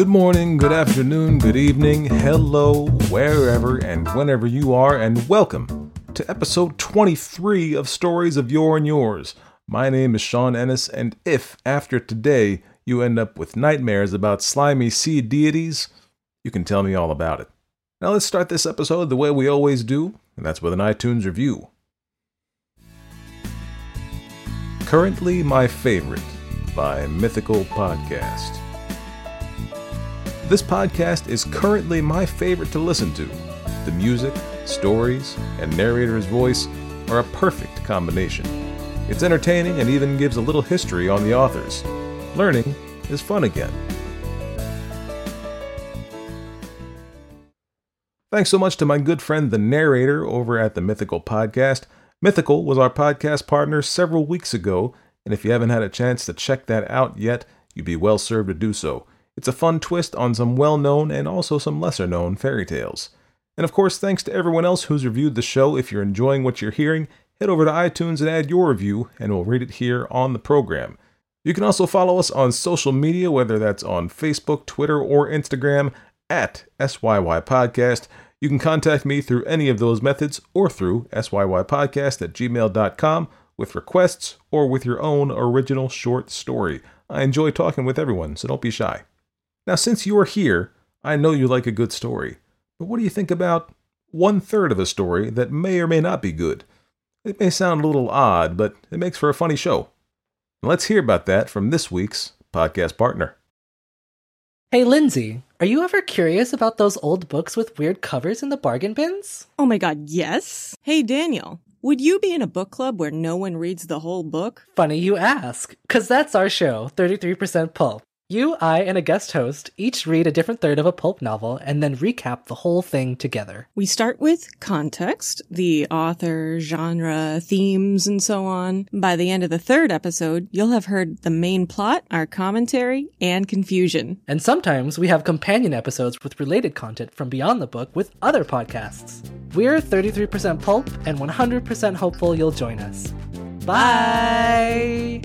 Good morning, good afternoon, good evening, hello, wherever and whenever you are, and welcome to episode 23 of Stories of Yore and Yours. My name is Sean Ennis, and if after today you end up with nightmares about slimy sea deities, you can tell me all about it. Now let's start this episode the way we always do, and that's with an iTunes review. Currently My Favorite by Mythical Podcast. This podcast is currently my favorite to listen to. The music, stories, and narrator's voice are a perfect combination. It's entertaining and even gives a little history on the authors. Learning is fun again. Thanks so much to my good friend the narrator over at the Mythical Podcast. Mythical was our podcast partner several weeks ago, and if you haven't had a chance to check that out yet, you'd be well served to do so. It's a fun twist on some well known and also some lesser known fairy tales. And of course, thanks to everyone else who's reviewed the show. If you're enjoying what you're hearing, head over to iTunes and add your review, and we'll read it here on the program. You can also follow us on social media, whether that's on Facebook, Twitter, or Instagram, at SYY Podcast. You can contact me through any of those methods or through SYYPodcast at gmail.com with requests or with your own original short story. I enjoy talking with everyone, so don't be shy. Now, since you're here, I know you like a good story, but what do you think about one third of a story that may or may not be good? It may sound a little odd, but it makes for a funny show. Let's hear about that from this week's podcast partner. Hey, Lindsay, are you ever curious about those old books with weird covers in the bargain bins? Oh my god, yes. Hey, Daniel, would you be in a book club where no one reads the whole book? Funny you ask, because that's our show, 33% Pulp. You, I, and a guest host each read a different third of a pulp novel and then recap the whole thing together. We start with context, the author, genre, themes, and so on. By the end of the third episode, you'll have heard the main plot, our commentary, and confusion. And sometimes we have companion episodes with related content from beyond the book with other podcasts. We're 33% Pulp and 100% hopeful you'll join us. Bye!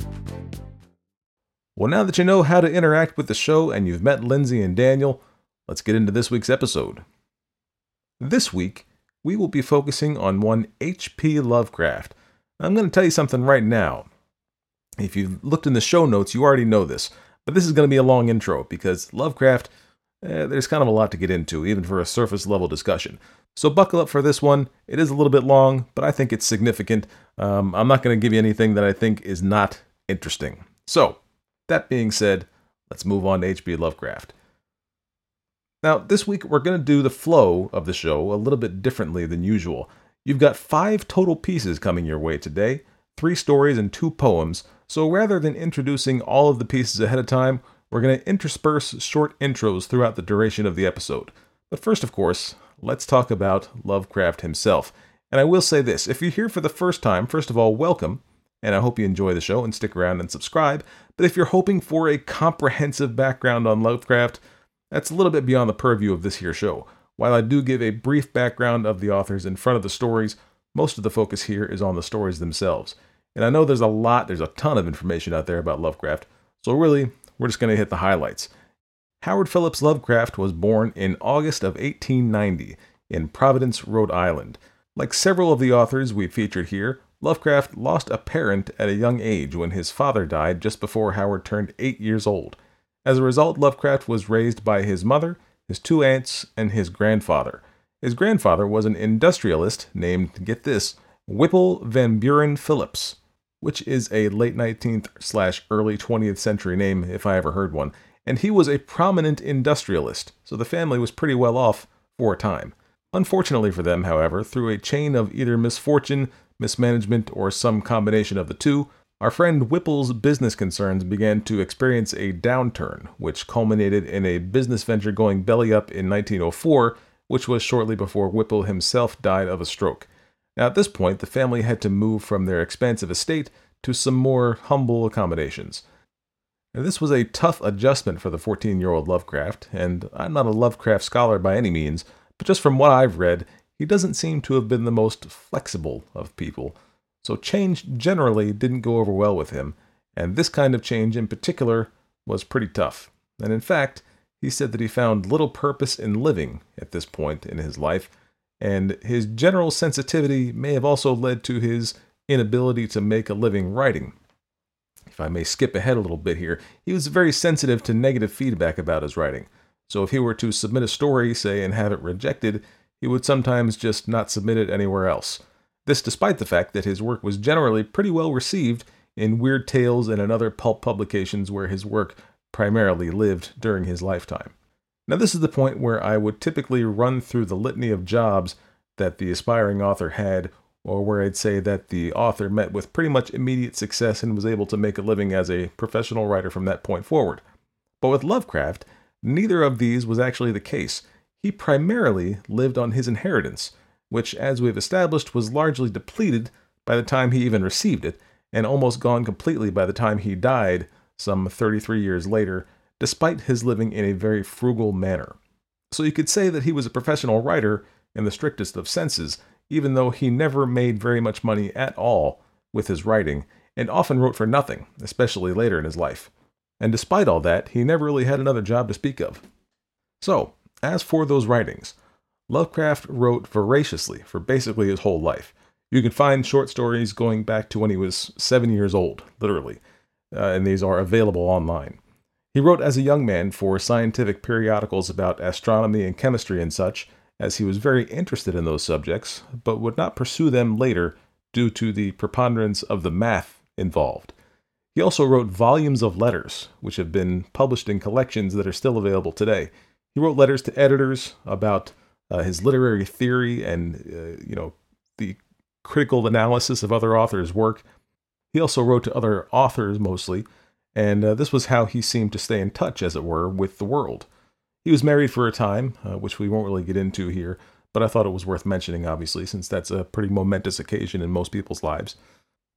Well, now that you know how to interact with the show and you've met Lindsay and Daniel, let's get into this week's episode. This week, we will be focusing on one H.P. Lovecraft. I'm going to tell you something right now. If you've looked in the show notes, you already know this, but this is going to be a long intro because Lovecraft, eh, there's kind of a lot to get into, even for a surface level discussion. So buckle up for this one. It is a little bit long, but I think it's significant. Um, I'm not going to give you anything that I think is not interesting. So, that being said, let's move on to H.P. Lovecraft. Now, this week we're going to do the flow of the show a little bit differently than usual. You've got five total pieces coming your way today three stories and two poems. So rather than introducing all of the pieces ahead of time, we're going to intersperse short intros throughout the duration of the episode. But first, of course, let's talk about Lovecraft himself. And I will say this if you're here for the first time, first of all, welcome and I hope you enjoy the show and stick around and subscribe. But if you're hoping for a comprehensive background on Lovecraft, that's a little bit beyond the purview of this here show. While I do give a brief background of the authors in front of the stories, most of the focus here is on the stories themselves. And I know there's a lot, there's a ton of information out there about Lovecraft, so really, we're just going to hit the highlights. Howard Phillips Lovecraft was born in August of 1890 in Providence, Rhode Island. Like several of the authors we've featured here, Lovecraft lost a parent at a young age when his father died just before Howard turned eight years old. As a result, Lovecraft was raised by his mother, his two aunts, and his grandfather. His grandfather was an industrialist named, get this, Whipple Van Buren Phillips, which is a late 19th slash early 20th century name if I ever heard one, and he was a prominent industrialist, so the family was pretty well off for a time. Unfortunately for them, however, through a chain of either misfortune, mismanagement, or some combination of the two, our friend Whipple's business concerns began to experience a downturn, which culminated in a business venture going belly up in 1904, which was shortly before Whipple himself died of a stroke. Now, at this point, the family had to move from their expansive estate to some more humble accommodations. Now, this was a tough adjustment for the 14 year old Lovecraft, and I'm not a Lovecraft scholar by any means, but just from what I've read, he doesn't seem to have been the most flexible of people, so change generally didn't go over well with him, and this kind of change in particular was pretty tough. And in fact, he said that he found little purpose in living at this point in his life, and his general sensitivity may have also led to his inability to make a living writing. If I may skip ahead a little bit here, he was very sensitive to negative feedback about his writing. So if he were to submit a story, say, and have it rejected, he would sometimes just not submit it anywhere else. This despite the fact that his work was generally pretty well received in Weird Tales and in other pulp publications where his work primarily lived during his lifetime. Now, this is the point where I would typically run through the litany of jobs that the aspiring author had, or where I'd say that the author met with pretty much immediate success and was able to make a living as a professional writer from that point forward. But with Lovecraft, neither of these was actually the case. He primarily lived on his inheritance, which, as we've established, was largely depleted by the time he even received it, and almost gone completely by the time he died some 33 years later, despite his living in a very frugal manner. So you could say that he was a professional writer in the strictest of senses, even though he never made very much money at all with his writing, and often wrote for nothing, especially later in his life. And despite all that, he never really had another job to speak of. So, as for those writings, Lovecraft wrote voraciously for basically his whole life. You can find short stories going back to when he was seven years old, literally, uh, and these are available online. He wrote as a young man for scientific periodicals about astronomy and chemistry and such, as he was very interested in those subjects, but would not pursue them later due to the preponderance of the math involved. He also wrote volumes of letters, which have been published in collections that are still available today. He wrote letters to editors about uh, his literary theory and, uh, you know, the critical analysis of other authors' work. He also wrote to other authors mostly, and uh, this was how he seemed to stay in touch, as it were, with the world. He was married for a time, uh, which we won't really get into here, but I thought it was worth mentioning, obviously, since that's a pretty momentous occasion in most people's lives.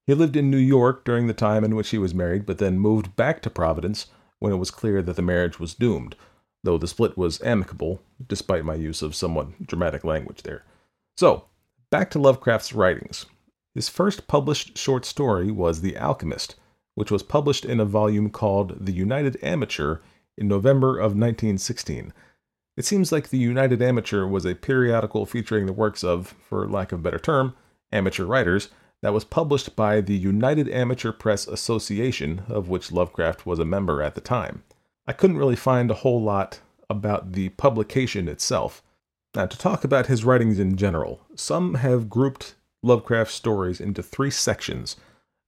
He lived in New York during the time in which he was married, but then moved back to Providence when it was clear that the marriage was doomed, though the split was amicable, despite my use of somewhat dramatic language there. So, back to Lovecraft's writings. His first published short story was The Alchemist, which was published in a volume called The United Amateur in November of 1916. It seems like The United Amateur was a periodical featuring the works of, for lack of a better term, amateur writers that was published by the United Amateur Press Association, of which Lovecraft was a member at the time. I couldn't really find a whole lot about the publication itself. Now, to talk about his writings in general, some have grouped Lovecraft stories into three sections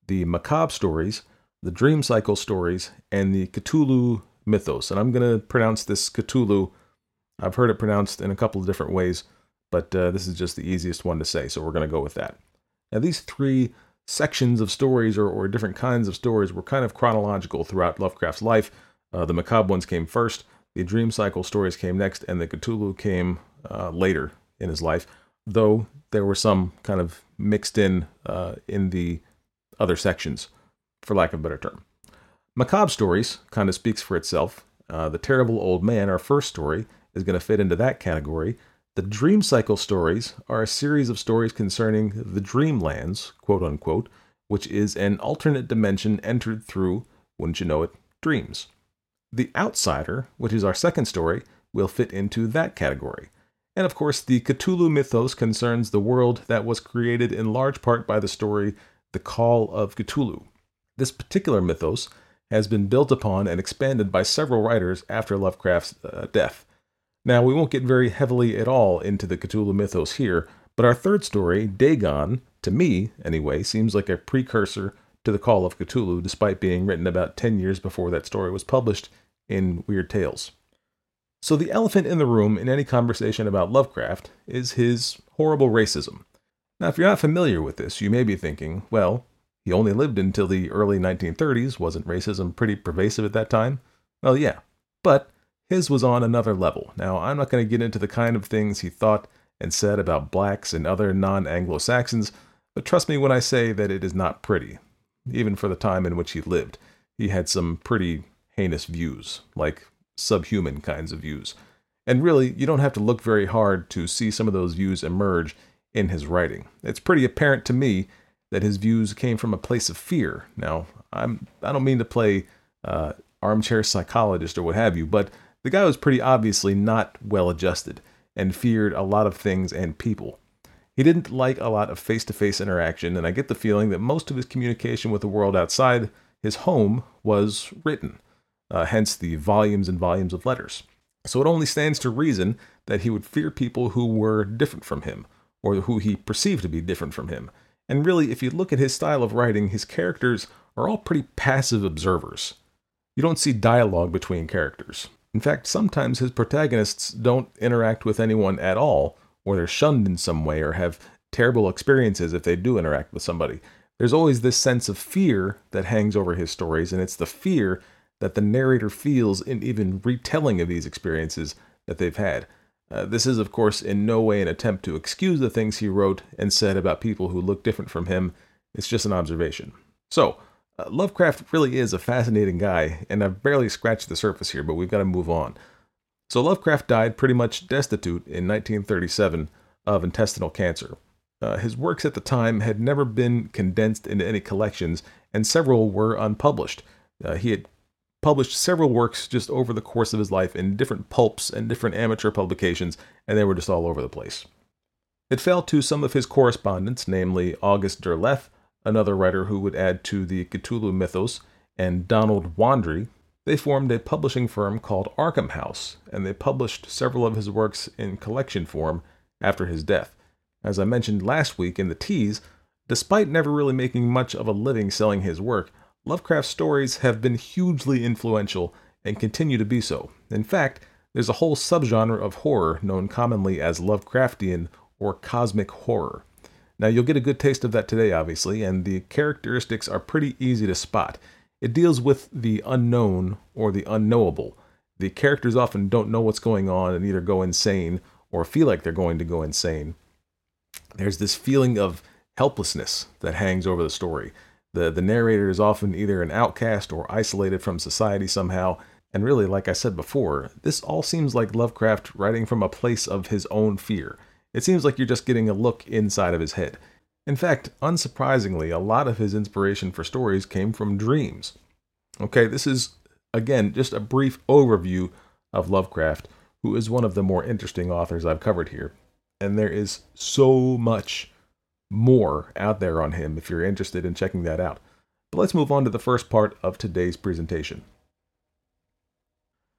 the macabre stories, the dream cycle stories, and the Cthulhu mythos. And I'm going to pronounce this Cthulhu. I've heard it pronounced in a couple of different ways, but uh, this is just the easiest one to say, so we're going to go with that. Now, these three sections of stories or, or different kinds of stories were kind of chronological throughout Lovecraft's life. Uh, the macabre ones came first, the dream cycle stories came next, and the Cthulhu came uh, later in his life, though there were some kind of mixed in uh, in the other sections, for lack of a better term. Macabre stories kind of speaks for itself. Uh, the Terrible Old Man, our first story, is going to fit into that category. The dream cycle stories are a series of stories concerning the dreamlands, quote unquote, which is an alternate dimension entered through, wouldn't you know it, dreams. The Outsider, which is our second story, will fit into that category. And of course, the Cthulhu mythos concerns the world that was created in large part by the story The Call of Cthulhu. This particular mythos has been built upon and expanded by several writers after Lovecraft's uh, death. Now, we won't get very heavily at all into the Cthulhu mythos here, but our third story, Dagon, to me anyway, seems like a precursor to the Call of Cthulhu, despite being written about 10 years before that story was published in Weird Tales. So, the elephant in the room in any conversation about Lovecraft is his horrible racism. Now, if you're not familiar with this, you may be thinking, well, he only lived until the early 1930s. Wasn't racism pretty pervasive at that time? Well, yeah. But his was on another level. Now, I'm not going to get into the kind of things he thought and said about blacks and other non Anglo Saxons, but trust me when I say that it is not pretty, even for the time in which he lived. He had some pretty heinous views, like subhuman kinds of views. And really, you don't have to look very hard to see some of those views emerge in his writing. It's pretty apparent to me that his views came from a place of fear. Now, I'm I don't mean to play uh, armchair psychologist or what have you, but The guy was pretty obviously not well adjusted and feared a lot of things and people. He didn't like a lot of face to face interaction, and I get the feeling that most of his communication with the world outside his home was written, uh, hence the volumes and volumes of letters. So it only stands to reason that he would fear people who were different from him, or who he perceived to be different from him. And really, if you look at his style of writing, his characters are all pretty passive observers. You don't see dialogue between characters. In fact, sometimes his protagonists don't interact with anyone at all, or they're shunned in some way, or have terrible experiences if they do interact with somebody. There's always this sense of fear that hangs over his stories, and it's the fear that the narrator feels in even retelling of these experiences that they've had. Uh, this is, of course, in no way an attempt to excuse the things he wrote and said about people who look different from him. It's just an observation. So, uh, Lovecraft really is a fascinating guy, and I've barely scratched the surface here, but we've got to move on. So, Lovecraft died pretty much destitute in 1937 of intestinal cancer. Uh, his works at the time had never been condensed into any collections, and several were unpublished. Uh, he had published several works just over the course of his life in different pulps and different amateur publications, and they were just all over the place. It fell to some of his correspondents, namely August Derleth, another writer who would add to the Cthulhu mythos, and Donald Wandrei. They formed a publishing firm called Arkham House, and they published several of his works in collection form after his death. As I mentioned last week in the tease, despite never really making much of a living selling his work, Lovecraft's stories have been hugely influential and continue to be so. In fact, there's a whole subgenre of horror known commonly as Lovecraftian or cosmic horror. Now, you'll get a good taste of that today, obviously, and the characteristics are pretty easy to spot. It deals with the unknown or the unknowable. The characters often don't know what's going on and either go insane or feel like they're going to go insane. There's this feeling of helplessness that hangs over the story. The, the narrator is often either an outcast or isolated from society somehow. And really, like I said before, this all seems like Lovecraft writing from a place of his own fear. It seems like you're just getting a look inside of his head. In fact, unsurprisingly, a lot of his inspiration for stories came from dreams. Okay, this is, again, just a brief overview of Lovecraft, who is one of the more interesting authors I've covered here. And there is so much more out there on him if you're interested in checking that out. But let's move on to the first part of today's presentation.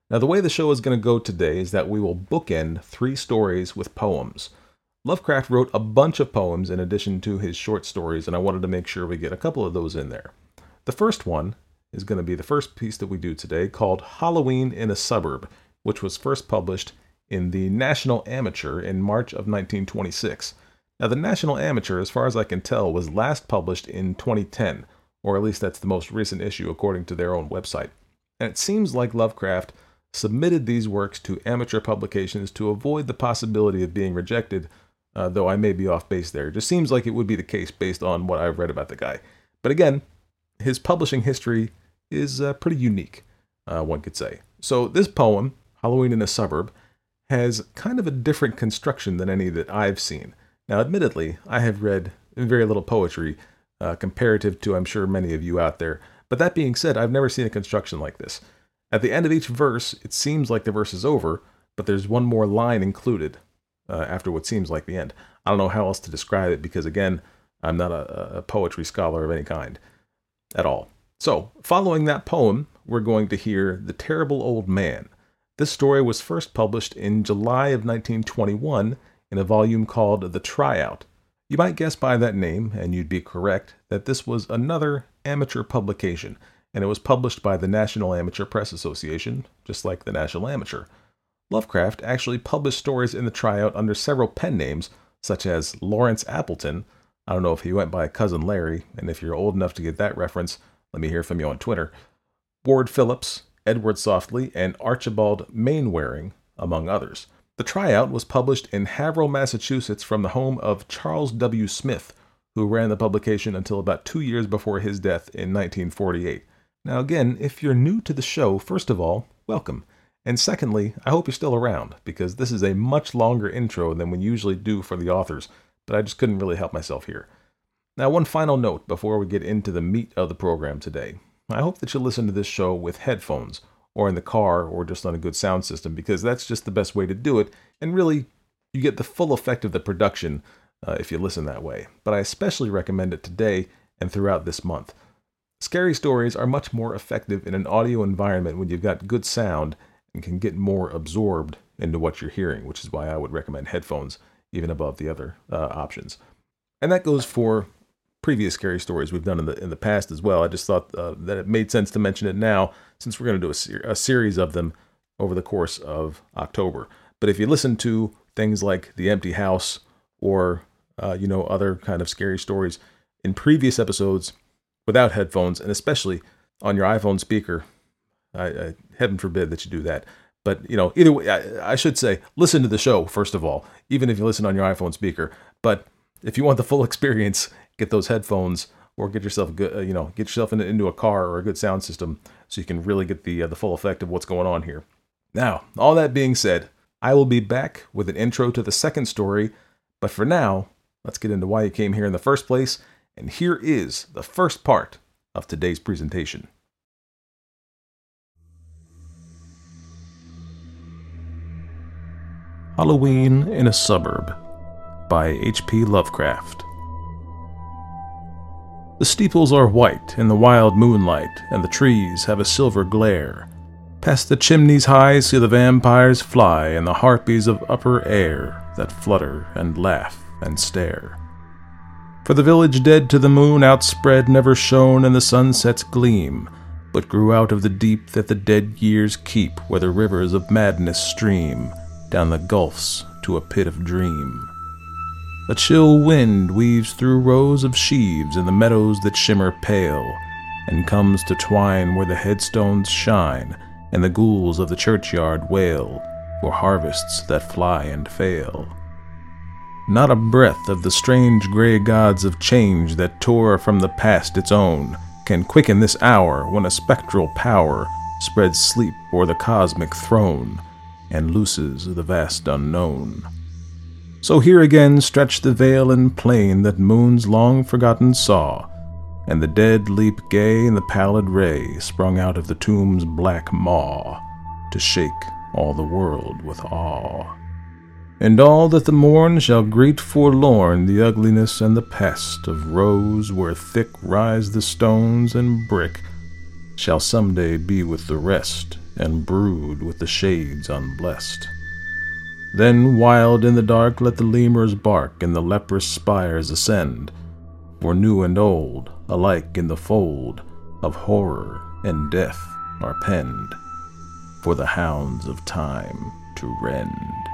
Now, the way the show is going to go today is that we will bookend three stories with poems. Lovecraft wrote a bunch of poems in addition to his short stories, and I wanted to make sure we get a couple of those in there. The first one is going to be the first piece that we do today called Halloween in a Suburb, which was first published in the National Amateur in March of 1926. Now, the National Amateur, as far as I can tell, was last published in 2010, or at least that's the most recent issue according to their own website. And it seems like Lovecraft submitted these works to amateur publications to avoid the possibility of being rejected, uh, though I may be off base there. It just seems like it would be the case based on what I've read about the guy. But again, his publishing history is uh, pretty unique, uh, one could say. So, this poem, Halloween in a Suburb, has kind of a different construction than any that I've seen. Now, admittedly, I have read very little poetry uh, comparative to, I'm sure, many of you out there. But that being said, I've never seen a construction like this. At the end of each verse, it seems like the verse is over, but there's one more line included uh, after what seems like the end. I don't know how else to describe it because, again, I'm not a, a poetry scholar of any kind at all. So, following that poem, we're going to hear The Terrible Old Man. This story was first published in July of 1921 in a volume called The Tryout. You might guess by that name, and you'd be correct, that this was another amateur publication, and it was published by the National Amateur Press Association, just like the National Amateur. Lovecraft actually published stories in the tryout under several pen names, such as Lawrence Appleton. I don't know if he went by Cousin Larry, and if you're old enough to get that reference, let me hear from you on Twitter. Ward Phillips, Edward Softly, and Archibald Maynwaring, among others. The tryout was published in Haverhill, Massachusetts, from the home of Charles W. Smith, who ran the publication until about two years before his death in 1948. Now, again, if you're new to the show, first of all, welcome. And secondly, I hope you're still around, because this is a much longer intro than we usually do for the authors, but I just couldn't really help myself here. Now, one final note before we get into the meat of the program today. I hope that you listen to this show with headphones or in the car or just on a good sound system because that's just the best way to do it. And really, you get the full effect of the production uh, if you listen that way. But I especially recommend it today and throughout this month. Scary stories are much more effective in an audio environment when you've got good sound and can get more absorbed into what you're hearing, which is why I would recommend headphones even above the other uh, options. And that goes for previous scary stories we've done in the in the past as well. I just thought uh, that it made sense to mention it now since we're going to do a, ser- a series of them over the course of October. But if you listen to things like The Empty House or uh, you know other kind of scary stories in previous episodes without headphones and especially on your iPhone speaker, I, I, heaven forbid that you do that. But you know, either way, I, I should say, listen to the show first of all, even if you listen on your iPhone speaker. But if you want the full experience, get those headphones or get yourself good, uh, you know, get yourself into, into a car or a good sound system so you can really get the uh, the full effect of what's going on here. Now, all that being said, I will be back with an intro to the second story, but for now, let's get into why you came here in the first place, and here is the first part of today's presentation. Halloween in a Suburb by H.P. Lovecraft. The steeples are white in the wild moonlight, and the trees have a silver glare. Past the chimneys high see the vampires fly, and the harpies of upper air that flutter and laugh and stare. For the village dead to the moon outspread never shone in the sunset's gleam, but grew out of the deep that the dead years keep, where the rivers of madness stream down the gulfs to a pit of dream. A chill wind weaves through rows of sheaves in the meadows that shimmer pale, and comes to twine where the headstones shine, and the ghouls of the churchyard wail for harvests that fly and fail. Not a breath of the strange gray gods of change that tore from the past its own can quicken this hour when a spectral power spreads sleep o'er the cosmic throne and looses the vast unknown. So here again stretch the vale and plain that moons long forgotten saw, and the dead leap gay in the pallid ray sprung out of the tomb's black maw to shake all the world with awe. And all that the morn shall greet forlorn the ugliness and the pest of rows where thick rise the stones and brick shall some day be with the rest and brood with the shades unblessed. Then wild in the dark let the lemurs bark and the leprous spires ascend, for new and old, alike in the fold of horror and death are penned, for the hounds of time to rend.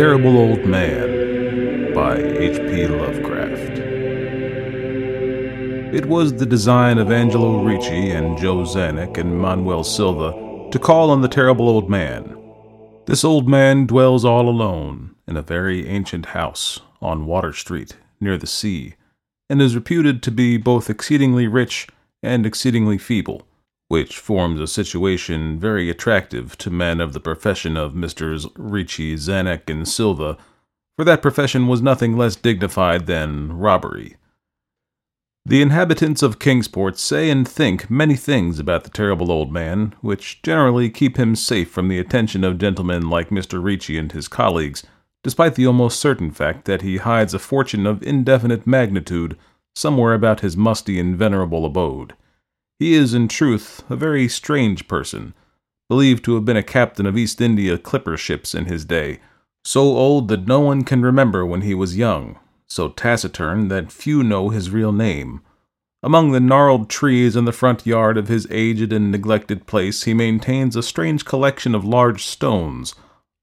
Terrible Old Man by H.P. Lovecraft. It was the design of Angelo Ricci and Joe Czanek and Manuel Silva to call on the terrible old man. This old man dwells all alone in a very ancient house on Water Street near the sea, and is reputed to be both exceedingly rich and exceedingly feeble which forms a situation very attractive to men of the profession of Messrs. Ricci, Czanek, and Silva, for that profession was nothing less dignified than robbery. The inhabitants of Kingsport say and think many things about the terrible old man, which generally keep him safe from the attention of gentlemen like Mr. Ricci and his colleagues, despite the almost certain fact that he hides a fortune of indefinite magnitude somewhere about his musty and venerable abode. He is, in truth, a very strange person, believed to have been a captain of East India clipper ships in his day, so old that no one can remember when he was young, so taciturn that few know his real name. Among the gnarled trees in the front yard of his aged and neglected place, he maintains a strange collection of large stones,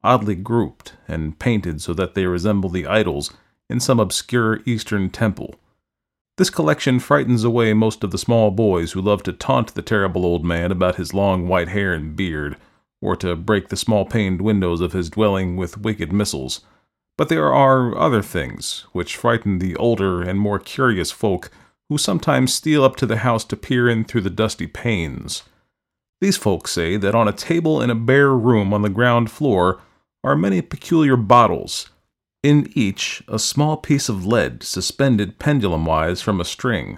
oddly grouped and painted so that they resemble the idols in some obscure Eastern temple. This collection frightens away most of the small boys who love to taunt the terrible old man about his long white hair and beard, or to break the small paned windows of his dwelling with wicked missiles. But there are other things which frighten the older and more curious folk who sometimes steal up to the house to peer in through the dusty panes. These folks say that on a table in a bare room on the ground floor are many peculiar bottles, in each a small piece of lead suspended pendulum wise from a string.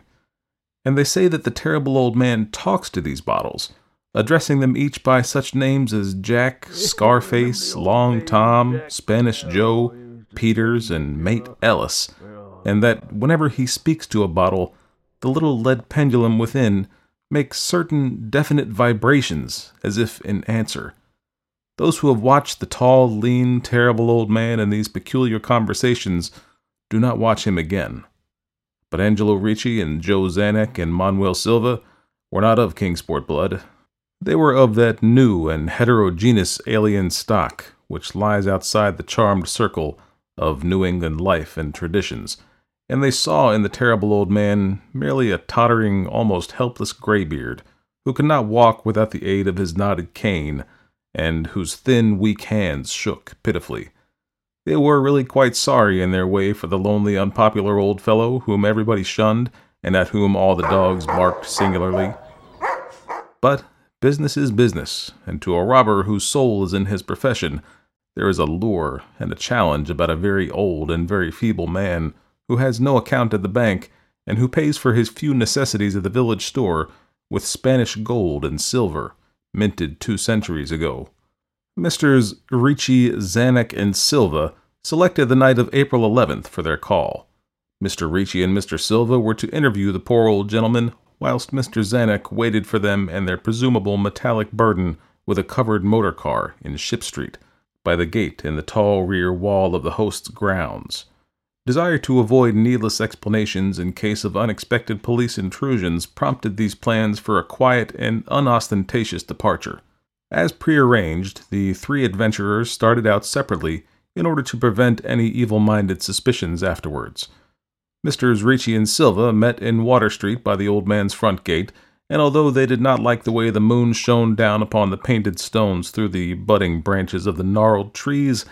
And they say that the terrible old man talks to these bottles, addressing them each by such names as Jack, Scarface, Long Tom, Spanish Joe, Peters, and Mate Ellis, and that whenever he speaks to a bottle, the little lead pendulum within makes certain definite vibrations as if in answer. Those who have watched the tall, lean, terrible old man in these peculiar conversations do not watch him again. But Angelo Ricci and Joe Czanek and Manuel Silva were not of Kingsport blood. They were of that new and heterogeneous alien stock which lies outside the charmed circle of New England life and traditions and they saw in the terrible old man merely a tottering, almost helpless graybeard, who could not walk without the aid of his knotted cane, and whose thin, weak hands shook pitifully. They were really quite sorry in their way for the lonely, unpopular old fellow whom everybody shunned, and at whom all the dogs barked singularly. But business is business, and to a robber whose soul is in his profession, there is a lure and a challenge about a very old and very feeble man who has no account at the bank and who pays for his few necessities at the village store with Spanish gold and silver, minted two centuries ago. Messrs. Ricci, Czanek, and Silva selected the night of April 11th for their call. Mr. Ricci and Mr. Silva were to interview the poor old gentleman, whilst Mr. Czanek waited for them and their presumable metallic burden with a covered motor car in Ship Street, by the gate in the tall rear wall of the host's grounds. Desire to avoid needless explanations in case of unexpected police intrusions prompted these plans for a quiet and unostentatious departure. As prearranged, the three adventurers started out separately in order to prevent any evil minded suspicions afterwards. Messrs. Ricci and Silva met in Water Street by the old man's front gate, and although they did not like the way the moon shone down upon the painted stones through the budding branches of the gnarled trees,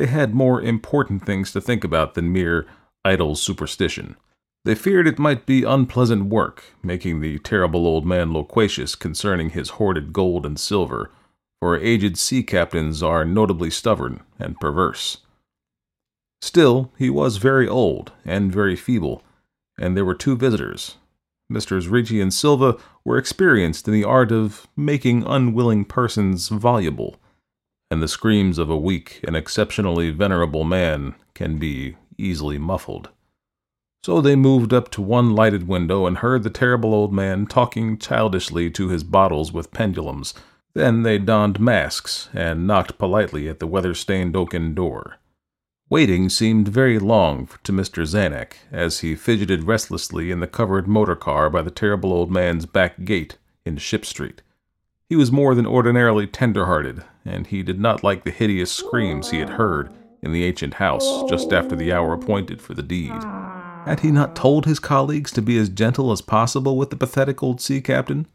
they had more important things to think about than mere idle superstition. They feared it might be unpleasant work, making the terrible old man loquacious concerning his hoarded gold and silver, for aged sea captains are notably stubborn and perverse. Still, he was very old and very feeble, and there were two visitors. Messrs. Ricci and Silva were experienced in the art of making unwilling persons voluble and the screams of a weak and exceptionally venerable man can be easily muffled. So they moved up to one lighted window and heard the terrible old man talking childishly to his bottles with pendulums. Then they donned masks and knocked politely at the weather stained oaken door. Waiting seemed very long to Mr. Czanek as he fidgeted restlessly in the covered motor car by the terrible old man's back gate in Ship Street. He was more than ordinarily tender-hearted, and he did not like the hideous screams he had heard in the ancient house just after the hour appointed for the deed. Had he not told his colleagues to be as gentle as possible with the pathetic old sea captain?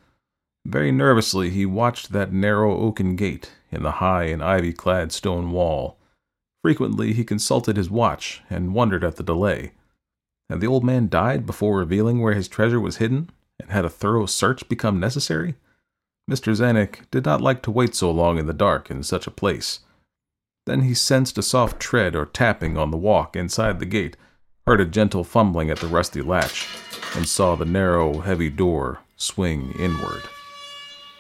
Very nervously he watched that narrow oaken gate in the high and ivy-clad stone wall. Frequently he consulted his watch and wondered at the delay. Had the old man died before revealing where his treasure was hidden, and had a thorough search become necessary? Mr. Czanek did not like to wait so long in the dark in such a place. Then he sensed a soft tread or tapping on the walk inside the gate, heard a gentle fumbling at the rusty latch, and saw the narrow, heavy door swing inward.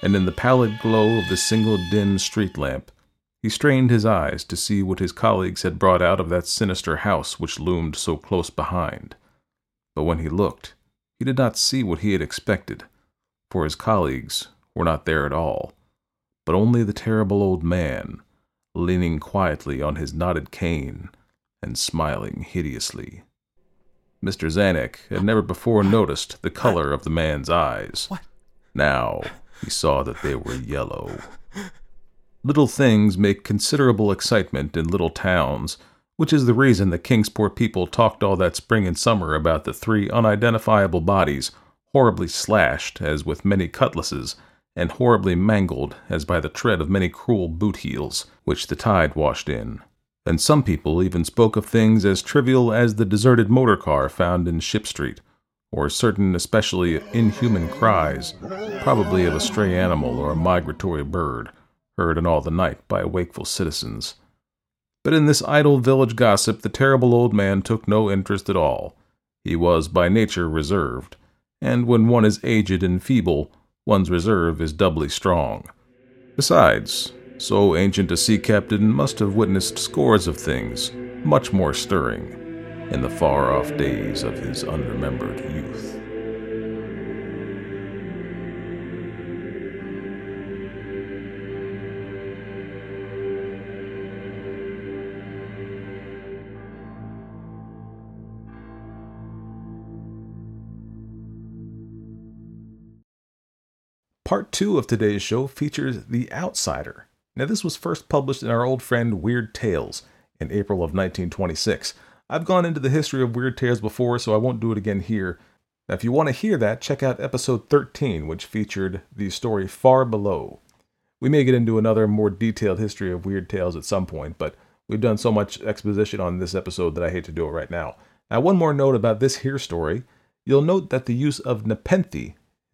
And in the pallid glow of the single dim street lamp, he strained his eyes to see what his colleagues had brought out of that sinister house which loomed so close behind. But when he looked, he did not see what he had expected, for his colleagues were not there at all, but only the terrible old man, leaning quietly on his knotted cane and smiling hideously. Mr. Czanek had never before noticed the color of the man's eyes. What? Now he saw that they were yellow. Little things make considerable excitement in little towns, which is the reason the Kingsport people talked all that spring and summer about the three unidentifiable bodies, horribly slashed as with many cutlasses, and horribly mangled as by the tread of many cruel boot heels, which the tide washed in. and some people even spoke of things as trivial as the deserted motor car found in Ship Street, or certain especially inhuman cries, probably of a stray animal or a migratory bird, heard in all the night by wakeful citizens. But in this idle village gossip, the terrible old man took no interest at all. He was by nature reserved, and when one is aged and feeble, one's reserve is doubly strong. Besides, so ancient a sea captain must have witnessed scores of things, much more stirring, in the far off days of his unremembered youth. Part two of today's show features The Outsider. Now, this was first published in our old friend Weird Tales in April of 1926. I've gone into the history of Weird Tales before, so I won't do it again here. Now, if you want to hear that, check out episode 13, which featured the story Far Below. We may get into another more detailed history of Weird Tales at some point, but we've done so much exposition on this episode that I hate to do it right now. Now, one more note about this here story. You'll note that the use of Nepenthe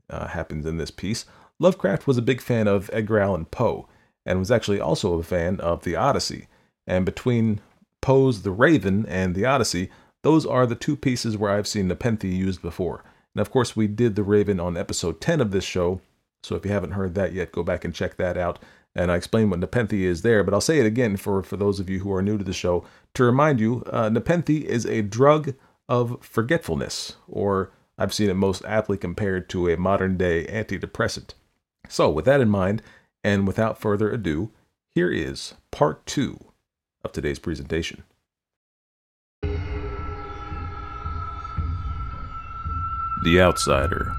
uh, happens in this piece, Lovecraft was a big fan of Edgar Allan Poe and was actually also a fan of the Odyssey. And between Poe's The Raven and the Odyssey, those are the two pieces where I've seen Nepenthe used before. And of course, we did The Raven on episode 10 of this show, so if you haven't heard that yet, go back and check that out. And I explain what Nepenthe is there, but I'll say it again for, for those of you who are new to the show to remind you uh, Nepenthe is a drug of forgetfulness, or I've seen it most aptly compared to a modern day antidepressant. So, with that in mind, and without further ado, here is part two of today's presentation. The Outsider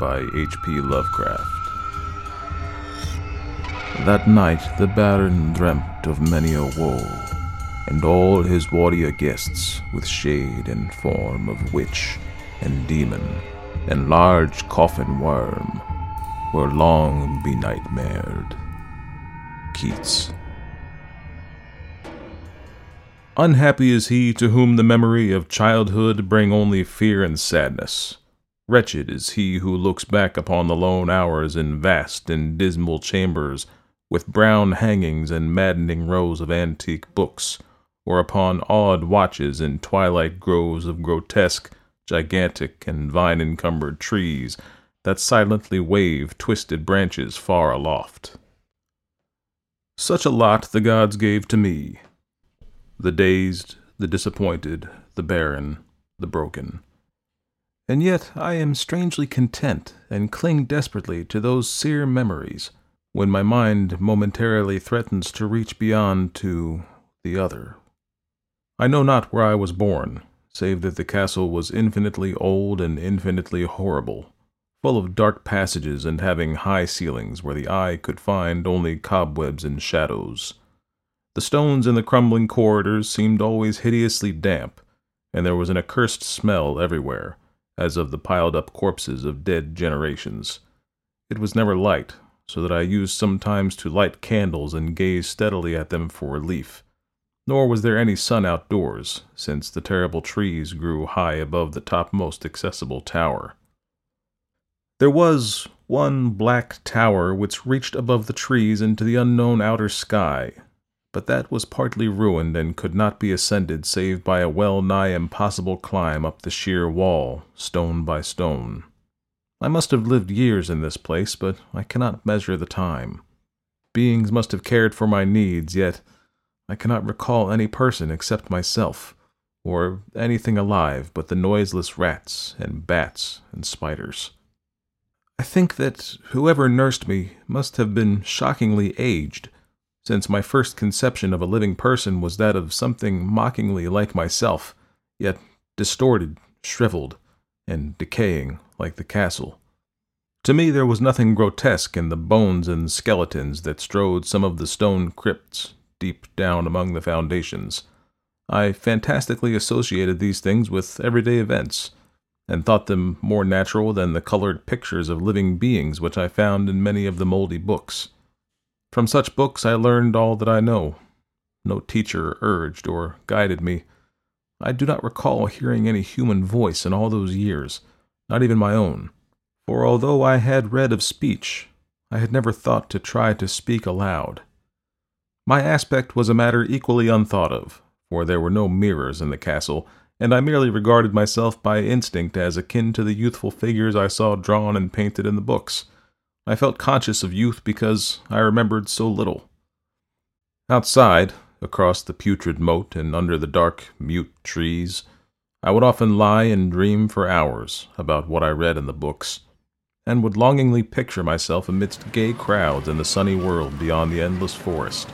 by H.P. Lovecraft. That night the Baron dreamt of many a woe, and all his warrior guests, with shade and form of witch and demon and large coffin worm, were long be nightmared. Keats. Unhappy is he to whom the memory of childhood bring only fear and sadness. Wretched is he who looks back upon the lone hours in vast and dismal chambers, with brown hangings and maddening rows of antique books, or upon odd watches in twilight groves of grotesque, gigantic, and vine encumbered trees that silently wave twisted branches far aloft. Such a lot the gods gave to me the dazed, the disappointed, the barren, the broken. And yet I am strangely content and cling desperately to those sere memories when my mind momentarily threatens to reach beyond to the other. I know not where I was born, save that the castle was infinitely old and infinitely horrible full of dark passages and having high ceilings where the eye could find only cobwebs and shadows. The stones in the crumbling corridors seemed always hideously damp, and there was an accursed smell everywhere, as of the piled up corpses of dead generations. It was never light, so that I used sometimes to light candles and gaze steadily at them for relief. Nor was there any sun outdoors, since the terrible trees grew high above the topmost accessible tower. There was one black tower which reached above the trees into the unknown outer sky, but that was partly ruined and could not be ascended save by a well nigh impossible climb up the sheer wall, stone by stone. I must have lived years in this place, but I cannot measure the time. Beings must have cared for my needs, yet I cannot recall any person except myself, or anything alive but the noiseless rats and bats and spiders. I think that whoever nursed me must have been shockingly aged, since my first conception of a living person was that of something mockingly like myself, yet distorted, shriveled, and decaying like the castle. To me, there was nothing grotesque in the bones and skeletons that strode some of the stone crypts deep down among the foundations. I fantastically associated these things with everyday events and thought them more natural than the colored pictures of living beings which I found in many of the moldy books. From such books I learned all that I know. no teacher urged or guided me. I do not recall hearing any human voice in all those years, not even my own, for although I had read of speech, I had never thought to try to speak aloud. My aspect was a matter equally unthought of, for there were no mirrors in the castle, and I merely regarded myself by instinct as akin to the youthful figures I saw drawn and painted in the books. I felt conscious of youth because I remembered so little. Outside, across the putrid moat and under the dark, mute trees, I would often lie and dream for hours about what I read in the books, and would longingly picture myself amidst gay crowds in the sunny world beyond the endless forest.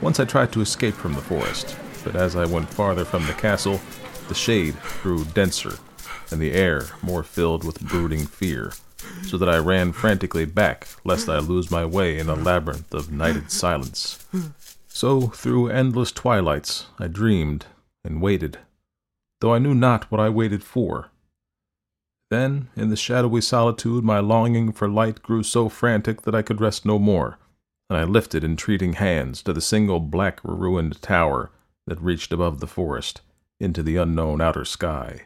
Once I tried to escape from the forest, but as I went farther from the castle, the shade grew denser and the air more filled with brooding fear, so that I ran frantically back lest I lose my way in a labyrinth of nighted silence. So through endless twilights I dreamed and waited, though I knew not what I waited for. Then, in the shadowy solitude, my longing for light grew so frantic that I could rest no more, and I lifted entreating hands to the single black ruined tower that reached above the forest into the unknown outer sky.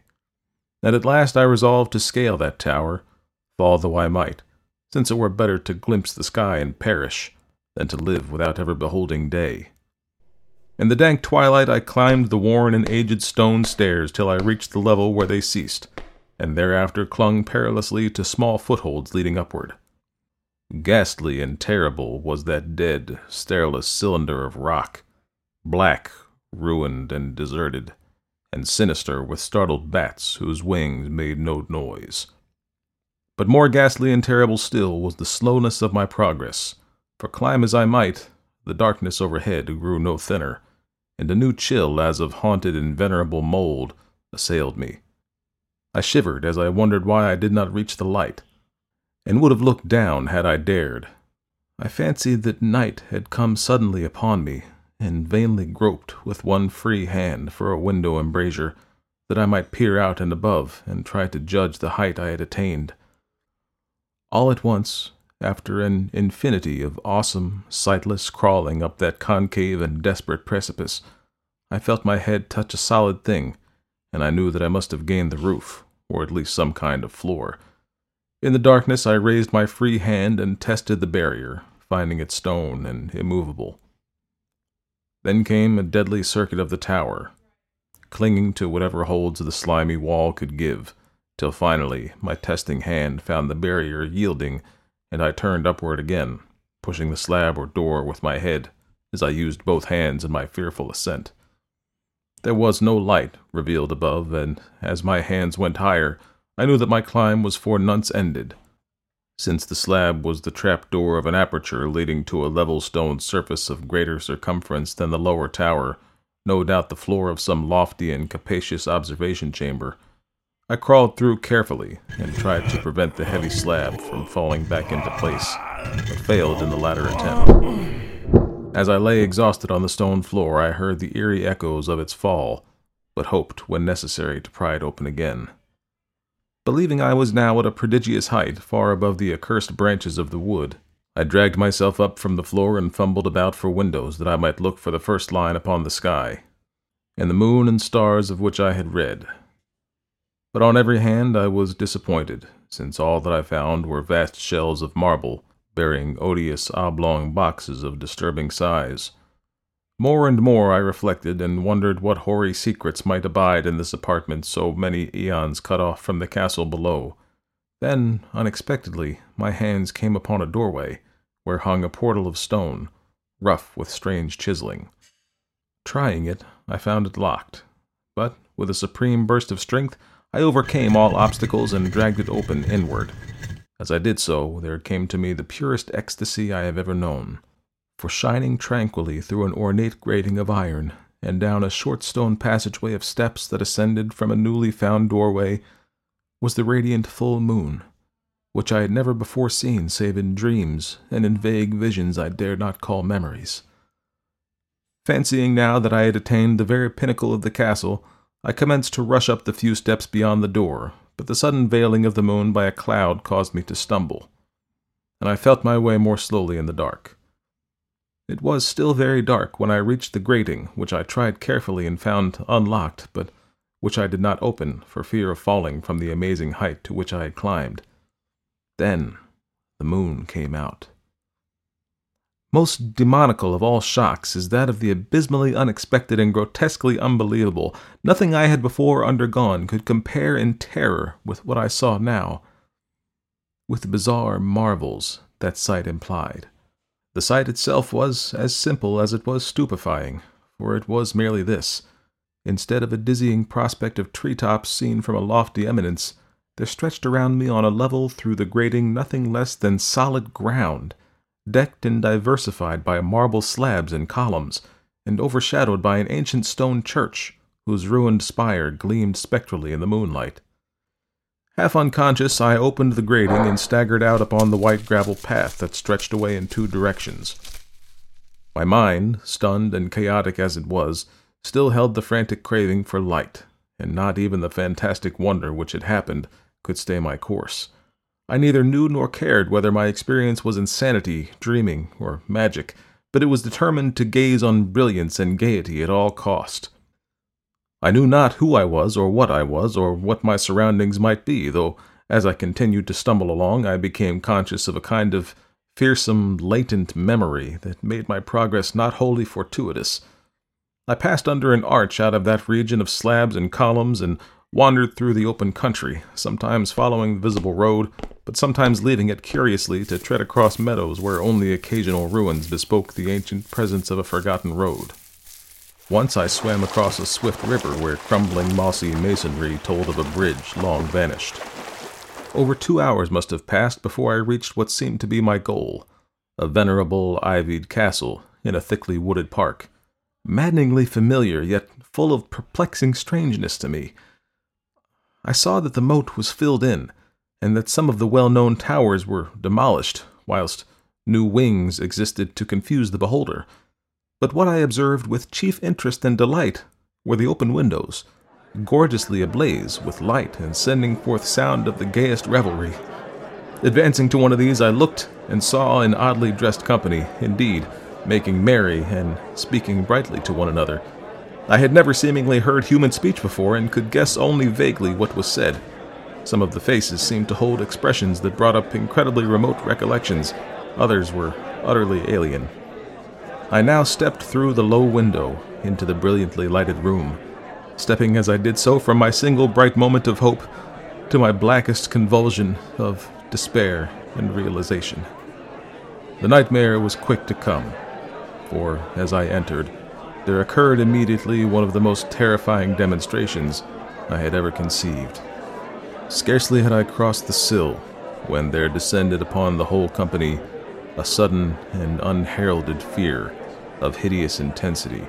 And at last I resolved to scale that tower, fall though I might, since it were better to glimpse the sky and perish than to live without ever beholding day. In the dank twilight I climbed the worn and aged stone stairs till I reached the level where they ceased, and thereafter clung perilously to small footholds leading upward. Ghastly and terrible was that dead, stareless cylinder of rock, black, ruined, and deserted, and sinister with startled bats whose wings made no noise. But more ghastly and terrible still was the slowness of my progress, for climb as I might, the darkness overhead grew no thinner, and a new chill as of haunted and venerable mold assailed me. I shivered as I wondered why I did not reach the light, and would have looked down had I dared. I fancied that night had come suddenly upon me, and vainly groped with one free hand for a window embrasure, that I might peer out and above and try to judge the height I had attained. All at once after an infinity of awesome, sightless crawling up that concave and desperate precipice, I felt my head touch a solid thing, and I knew that I must have gained the roof, or at least some kind of floor. In the darkness, I raised my free hand and tested the barrier, finding it stone and immovable. Then came a deadly circuit of the tower, clinging to whatever holds the slimy wall could give, till finally my testing hand found the barrier yielding and I turned upward again, pushing the slab or door with my head as I used both hands in my fearful ascent. There was no light revealed above, and as my hands went higher, I knew that my climb was for nonce ended, since the slab was the trap door of an aperture leading to a level stone surface of greater circumference than the lower tower, no doubt the floor of some lofty and capacious observation chamber. I crawled through carefully and tried to prevent the heavy slab from falling back into place, but failed in the latter attempt. As I lay exhausted on the stone floor, I heard the eerie echoes of its fall, but hoped, when necessary, to pry it open again. Believing I was now at a prodigious height, far above the accursed branches of the wood, I dragged myself up from the floor and fumbled about for windows that I might look for the first line upon the sky, and the moon and stars of which I had read, but on every hand I was disappointed, since all that I found were vast shelves of marble, bearing odious oblong boxes of disturbing size. More and more I reflected and wondered what hoary secrets might abide in this apartment so many eons cut off from the castle below. Then, unexpectedly, my hands came upon a doorway, where hung a portal of stone, rough with strange chiseling. Trying it, I found it locked, but with a supreme burst of strength, I overcame all obstacles and dragged it open inward. As I did so, there came to me the purest ecstasy I have ever known. For shining tranquilly through an ornate grating of iron, and down a short stone passageway of steps that ascended from a newly found doorway, was the radiant full moon, which I had never before seen save in dreams and in vague visions I dared not call memories. Fancying now that I had attained the very pinnacle of the castle, I commenced to rush up the few steps beyond the door, but the sudden veiling of the moon by a cloud caused me to stumble, and I felt my way more slowly in the dark. It was still very dark when I reached the grating, which I tried carefully and found unlocked, but which I did not open for fear of falling from the amazing height to which I had climbed. Then the moon came out. Most demoniacal of all shocks is that of the abysmally unexpected and grotesquely unbelievable. Nothing I had before undergone could compare in terror with what I saw now, with the bizarre marvels that sight implied. The sight itself was as simple as it was stupefying, for it was merely this. Instead of a dizzying prospect of treetops seen from a lofty eminence, there stretched around me on a level through the grating nothing less than solid ground, decked and diversified by marble slabs and columns, and overshadowed by an ancient stone church, whose ruined spire gleamed spectrally in the moonlight. Half unconscious, I opened the grating and staggered out upon the white gravel path that stretched away in two directions. My mind, stunned and chaotic as it was, still held the frantic craving for light, and not even the fantastic wonder which had happened could stay my course. I neither knew nor cared whether my experience was insanity, dreaming, or magic, but it was determined to gaze on brilliance and gaiety at all cost. I knew not who I was, or what I was, or what my surroundings might be, though as I continued to stumble along, I became conscious of a kind of fearsome, latent memory that made my progress not wholly fortuitous. I passed under an arch out of that region of slabs and columns and wandered through the open country, sometimes following the visible road, but sometimes leaving it curiously to tread across meadows where only occasional ruins bespoke the ancient presence of a forgotten road. Once I swam across a swift river where crumbling mossy masonry told of a bridge long vanished. Over two hours must have passed before I reached what seemed to be my goal a venerable ivied castle in a thickly wooded park. Maddeningly familiar, yet full of perplexing strangeness to me. I saw that the moat was filled in, and that some of the well known towers were demolished, whilst new wings existed to confuse the beholder. But what I observed with chief interest and delight were the open windows, gorgeously ablaze with light and sending forth sound of the gayest revelry. Advancing to one of these, I looked and saw an oddly dressed company, indeed, making merry and speaking brightly to one another. I had never seemingly heard human speech before and could guess only vaguely what was said. Some of the faces seemed to hold expressions that brought up incredibly remote recollections, others were utterly alien. I now stepped through the low window into the brilliantly lighted room, stepping as I did so from my single bright moment of hope to my blackest convulsion of despair and realization. The nightmare was quick to come, for as I entered, there occurred immediately one of the most terrifying demonstrations I had ever conceived. Scarcely had I crossed the sill when there descended upon the whole company a sudden and unheralded fear of hideous intensity,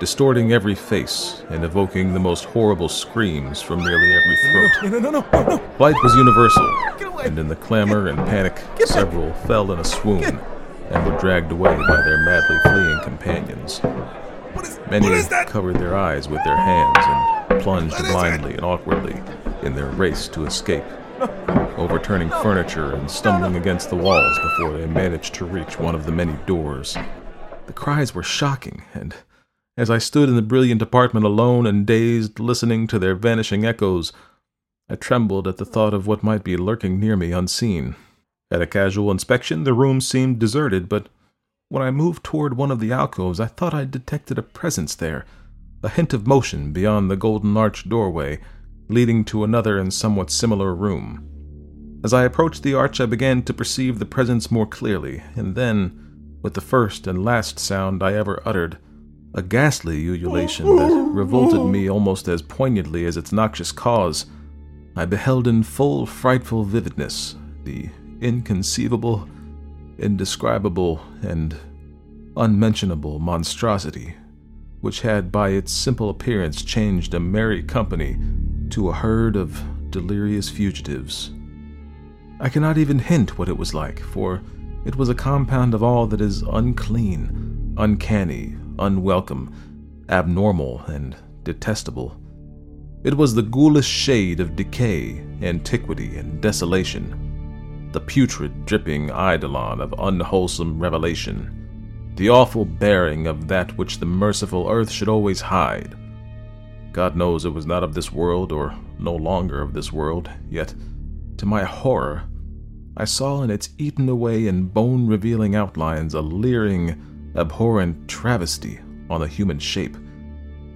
distorting every face and evoking the most horrible screams from nearly every throat. No, no, no, no, no. Flight was universal, and in the clamor and panic, several fell in a swoon and were dragged away by their madly fleeing companions. Many what is that? covered their eyes with their hands and plunged blindly and awkwardly in their race to escape, overturning furniture and stumbling against the walls before they managed to reach one of the many doors. The cries were shocking, and as I stood in the brilliant apartment alone and dazed, listening to their vanishing echoes, I trembled at the thought of what might be lurking near me unseen. At a casual inspection, the room seemed deserted, but when I moved toward one of the alcoves, I thought I detected a presence there, a hint of motion beyond the golden arched doorway, leading to another and somewhat similar room. As I approached the arch, I began to perceive the presence more clearly, and then, with the first and last sound I ever uttered, a ghastly ululation that revolted me almost as poignantly as its noxious cause, I beheld in full frightful vividness the inconceivable, indescribable, and unmentionable monstrosity which had by its simple appearance changed a merry company to a herd of delirious fugitives. I cannot even hint what it was like, for it was a compound of all that is unclean, uncanny, unwelcome, abnormal, and detestable. It was the ghoulish shade of decay, antiquity, and desolation, the putrid, dripping eidolon of unwholesome revelation, the awful bearing of that which the merciful earth should always hide. God knows it was not of this world, or no longer of this world, yet, to my horror, I saw in its eaten away and bone revealing outlines a leering, abhorrent travesty on the human shape,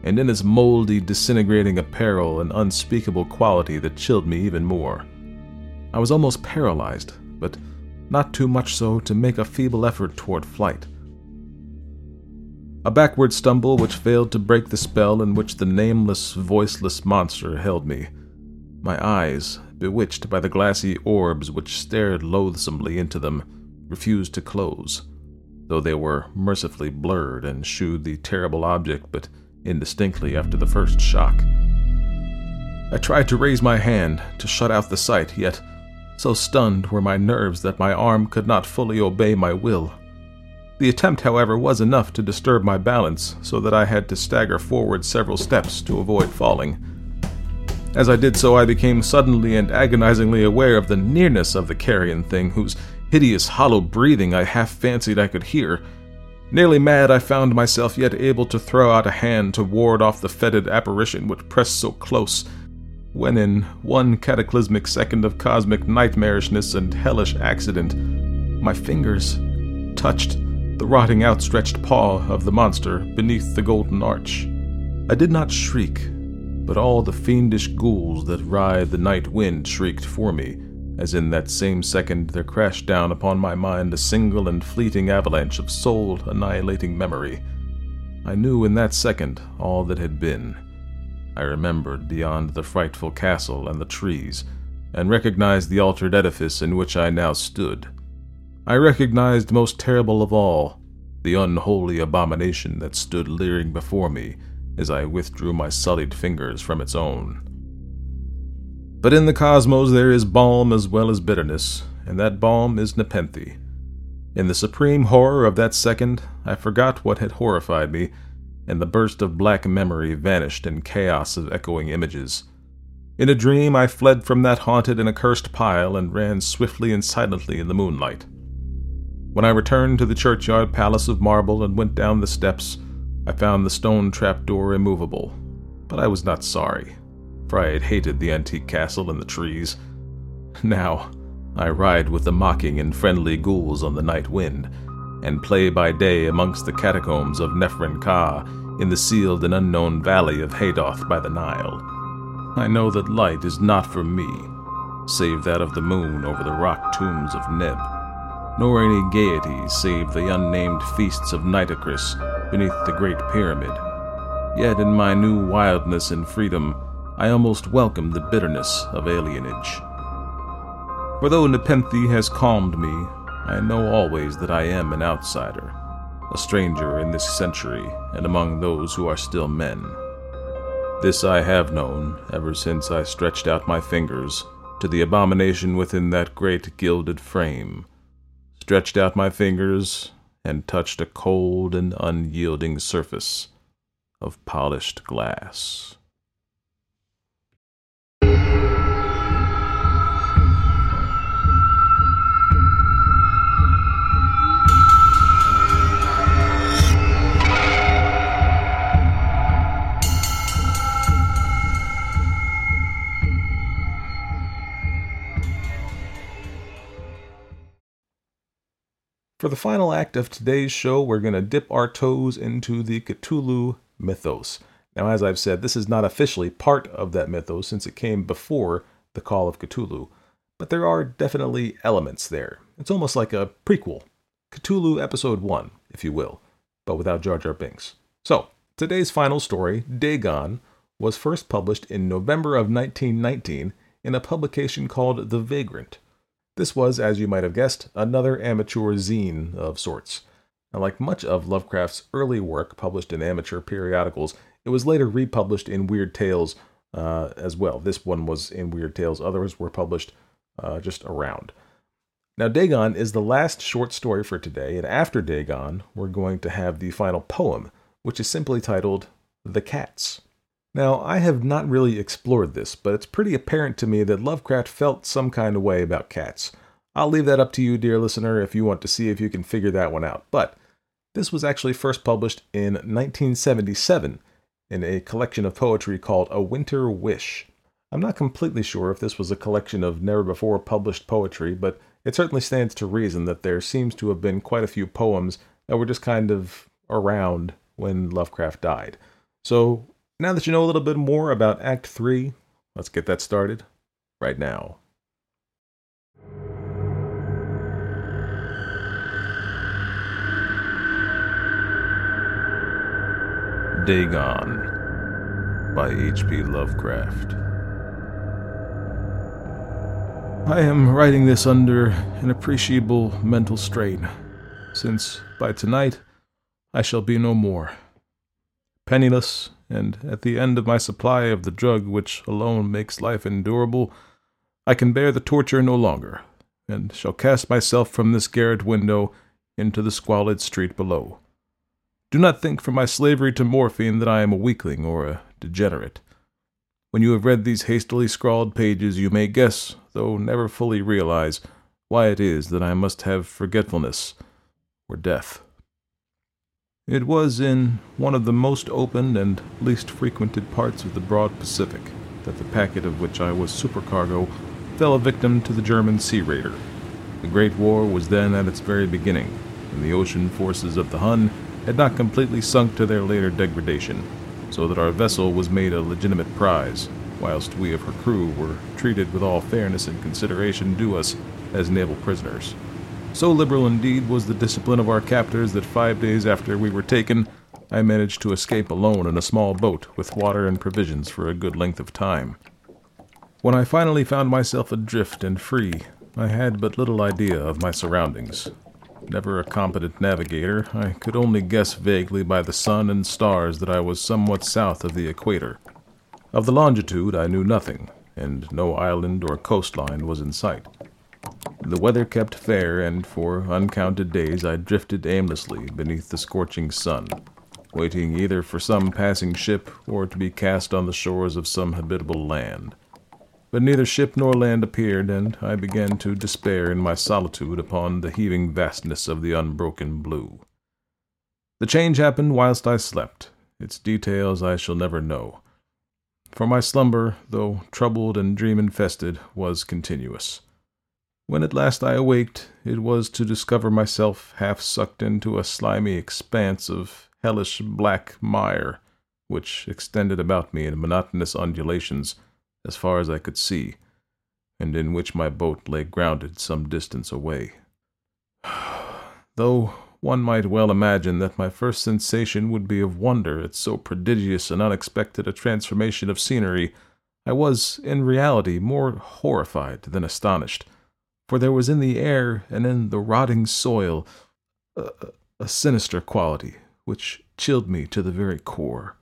and in its moldy, disintegrating apparel an unspeakable quality that chilled me even more. I was almost paralyzed, but not too much so to make a feeble effort toward flight. A backward stumble which failed to break the spell in which the nameless, voiceless monster held me. My eyes, bewitched by the glassy orbs which stared loathsomely into them, refused to close, though they were mercifully blurred and shewed the terrible object but indistinctly after the first shock. I tried to raise my hand to shut out the sight, yet so stunned were my nerves that my arm could not fully obey my will. The attempt, however, was enough to disturb my balance, so that I had to stagger forward several steps to avoid falling. As I did so, I became suddenly and agonizingly aware of the nearness of the carrion thing, whose hideous hollow breathing I half fancied I could hear. Nearly mad, I found myself yet able to throw out a hand to ward off the fetid apparition which pressed so close, when in one cataclysmic second of cosmic nightmarishness and hellish accident, my fingers touched the rotting outstretched paw of the monster beneath the golden arch. I did not shriek, but all the fiendish ghouls that ride the night wind shrieked for me, as in that same second there crashed down upon my mind a single and fleeting avalanche of soul annihilating memory. I knew in that second all that had been. I remembered beyond the frightful castle and the trees, and recognized the altered edifice in which I now stood. I recognized most terrible of all, the unholy abomination that stood leering before me as I withdrew my sullied fingers from its own. But in the cosmos there is balm as well as bitterness, and that balm is Nepenthe. In the supreme horror of that second, I forgot what had horrified me, and the burst of black memory vanished in chaos of echoing images. In a dream, I fled from that haunted and accursed pile and ran swiftly and silently in the moonlight. When I returned to the churchyard palace of marble and went down the steps, I found the stone trapdoor immovable, but I was not sorry, for I had hated the antique castle and the trees. Now, I ride with the mocking and friendly ghouls on the night wind, and play by day amongst the catacombs of Nephren Ka in the sealed and unknown valley of Hadoth by the Nile. I know that light is not for me, save that of the moon over the rock tombs of Neb, nor any gaiety save the unnamed feasts of Nitocris beneath the Great Pyramid. Yet in my new wildness and freedom, I almost welcome the bitterness of alienage. For though Nepenthe has calmed me, I know always that I am an outsider, a stranger in this century and among those who are still men. This I have known ever since I stretched out my fingers to the abomination within that great gilded frame, stretched out my fingers and touched a cold and unyielding surface of polished glass. For the final act of today's show, we're going to dip our toes into the Cthulhu mythos. Now, as I've said, this is not officially part of that mythos since it came before the Call of Cthulhu, but there are definitely elements there. It's almost like a prequel, Cthulhu Episode 1, if you will, but without Jar Jar Binks. So, today's final story, Dagon, was first published in November of 1919 in a publication called The Vagrant. This was, as you might have guessed, another amateur zine of sorts. Now, like much of Lovecraft's early work published in amateur periodicals, it was later republished in Weird Tales uh, as well. This one was in Weird Tales, others were published uh, just around. Now, Dagon is the last short story for today, and after Dagon, we're going to have the final poem, which is simply titled The Cats. Now, I have not really explored this, but it's pretty apparent to me that Lovecraft felt some kind of way about cats. I'll leave that up to you, dear listener, if you want to see if you can figure that one out. But This was actually first published in 1977 in a collection of poetry called A Winter Wish. I'm not completely sure if this was a collection of never before published poetry, but it certainly stands to reason that there seems to have been quite a few poems that were just kind of around when Lovecraft died. So, now that you know a little bit more about Act 3, let's get that started right now. Dagon by H.P. Lovecraft. I am writing this under an appreciable mental strain, since by tonight I shall be no more. Penniless, and at the end of my supply of the drug which alone makes life endurable, I can bear the torture no longer, and shall cast myself from this garret window into the squalid street below. Do not think from my slavery to morphine that I am a weakling or a degenerate. When you have read these hastily scrawled pages, you may guess, though never fully realize, why it is that I must have forgetfulness or death. It was in one of the most open and least frequented parts of the broad Pacific that the packet of which I was supercargo fell a victim to the German sea raider. The Great War was then at its very beginning, and the ocean forces of the Hun had not completely sunk to their later degradation, so that our vessel was made a legitimate prize, whilst we of her crew were treated with all fairness and consideration due us as naval prisoners. So liberal indeed was the discipline of our captors that five days after we were taken, I managed to escape alone in a small boat with water and provisions for a good length of time. When I finally found myself adrift and free, I had but little idea of my surroundings, Never a competent navigator, I could only guess vaguely by the sun and stars that I was somewhat south of the equator. Of the longitude I knew nothing, and no island or coastline was in sight. The weather kept fair, and for uncounted days I drifted aimlessly beneath the scorching sun, waiting either for some passing ship or to be cast on the shores of some habitable land. But neither ship nor land appeared, and I began to despair in my solitude upon the heaving vastness of the unbroken blue. The change happened whilst I slept. Its details I shall never know. For my slumber, though troubled and dream infested, was continuous. When at last I awaked, it was to discover myself half sucked into a slimy expanse of hellish black mire, which extended about me in monotonous undulations as far as I could see, and in which my boat lay grounded some distance away. Though one might well imagine that my first sensation would be of wonder at so prodigious and unexpected a transformation of scenery, I was, in reality, more horrified than astonished, for there was in the air and in the rotting soil a, a sinister quality which chilled me to the very core.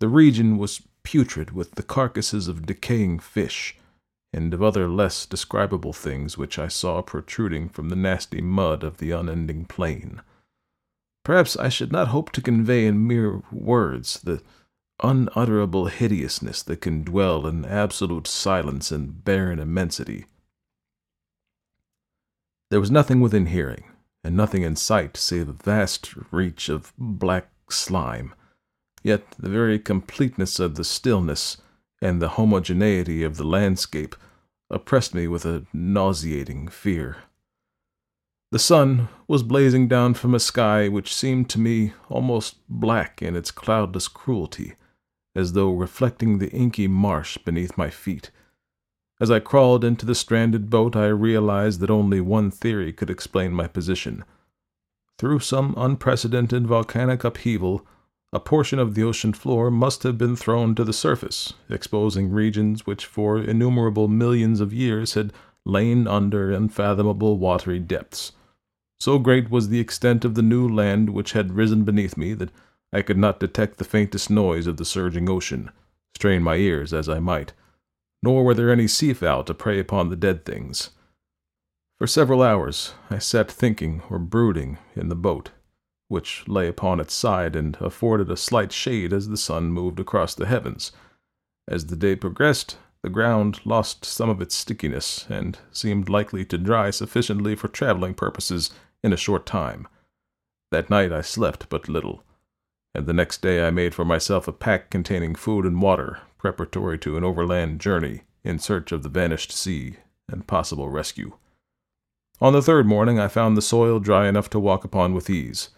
The region was putrid with the carcasses of decaying fish, and of other less describable things which I saw protruding from the nasty mud of the unending plain. Perhaps I should not hope to convey in mere words the unutterable hideousness that can dwell in absolute silence and barren immensity. There was nothing within hearing, and nothing in sight save a vast reach of black slime Yet the very completeness of the stillness and the homogeneity of the landscape oppressed me with a nauseating fear. The sun was blazing down from a sky which seemed to me almost black in its cloudless cruelty, as though reflecting the inky marsh beneath my feet. As I crawled into the stranded boat, I realized that only one theory could explain my position. Through some unprecedented volcanic upheaval, a portion of the ocean floor must have been thrown to the surface, exposing regions which for innumerable millions of years had lain under unfathomable watery depths. So great was the extent of the new land which had risen beneath me that I could not detect the faintest noise of the surging ocean, strain my ears as I might, nor were there any seafowl to prey upon the dead things. For several hours I sat thinking or brooding in the boat, which lay upon its side and afforded a slight shade as the sun moved across the heavens. As the day progressed, the ground lost some of its stickiness and seemed likely to dry sufficiently for traveling purposes in a short time. That night I slept but little, and the next day I made for myself a pack containing food and water, preparatory to an overland journey in search of the vanished sea and possible rescue. On the third morning I found the soil dry enough to walk upon with ease.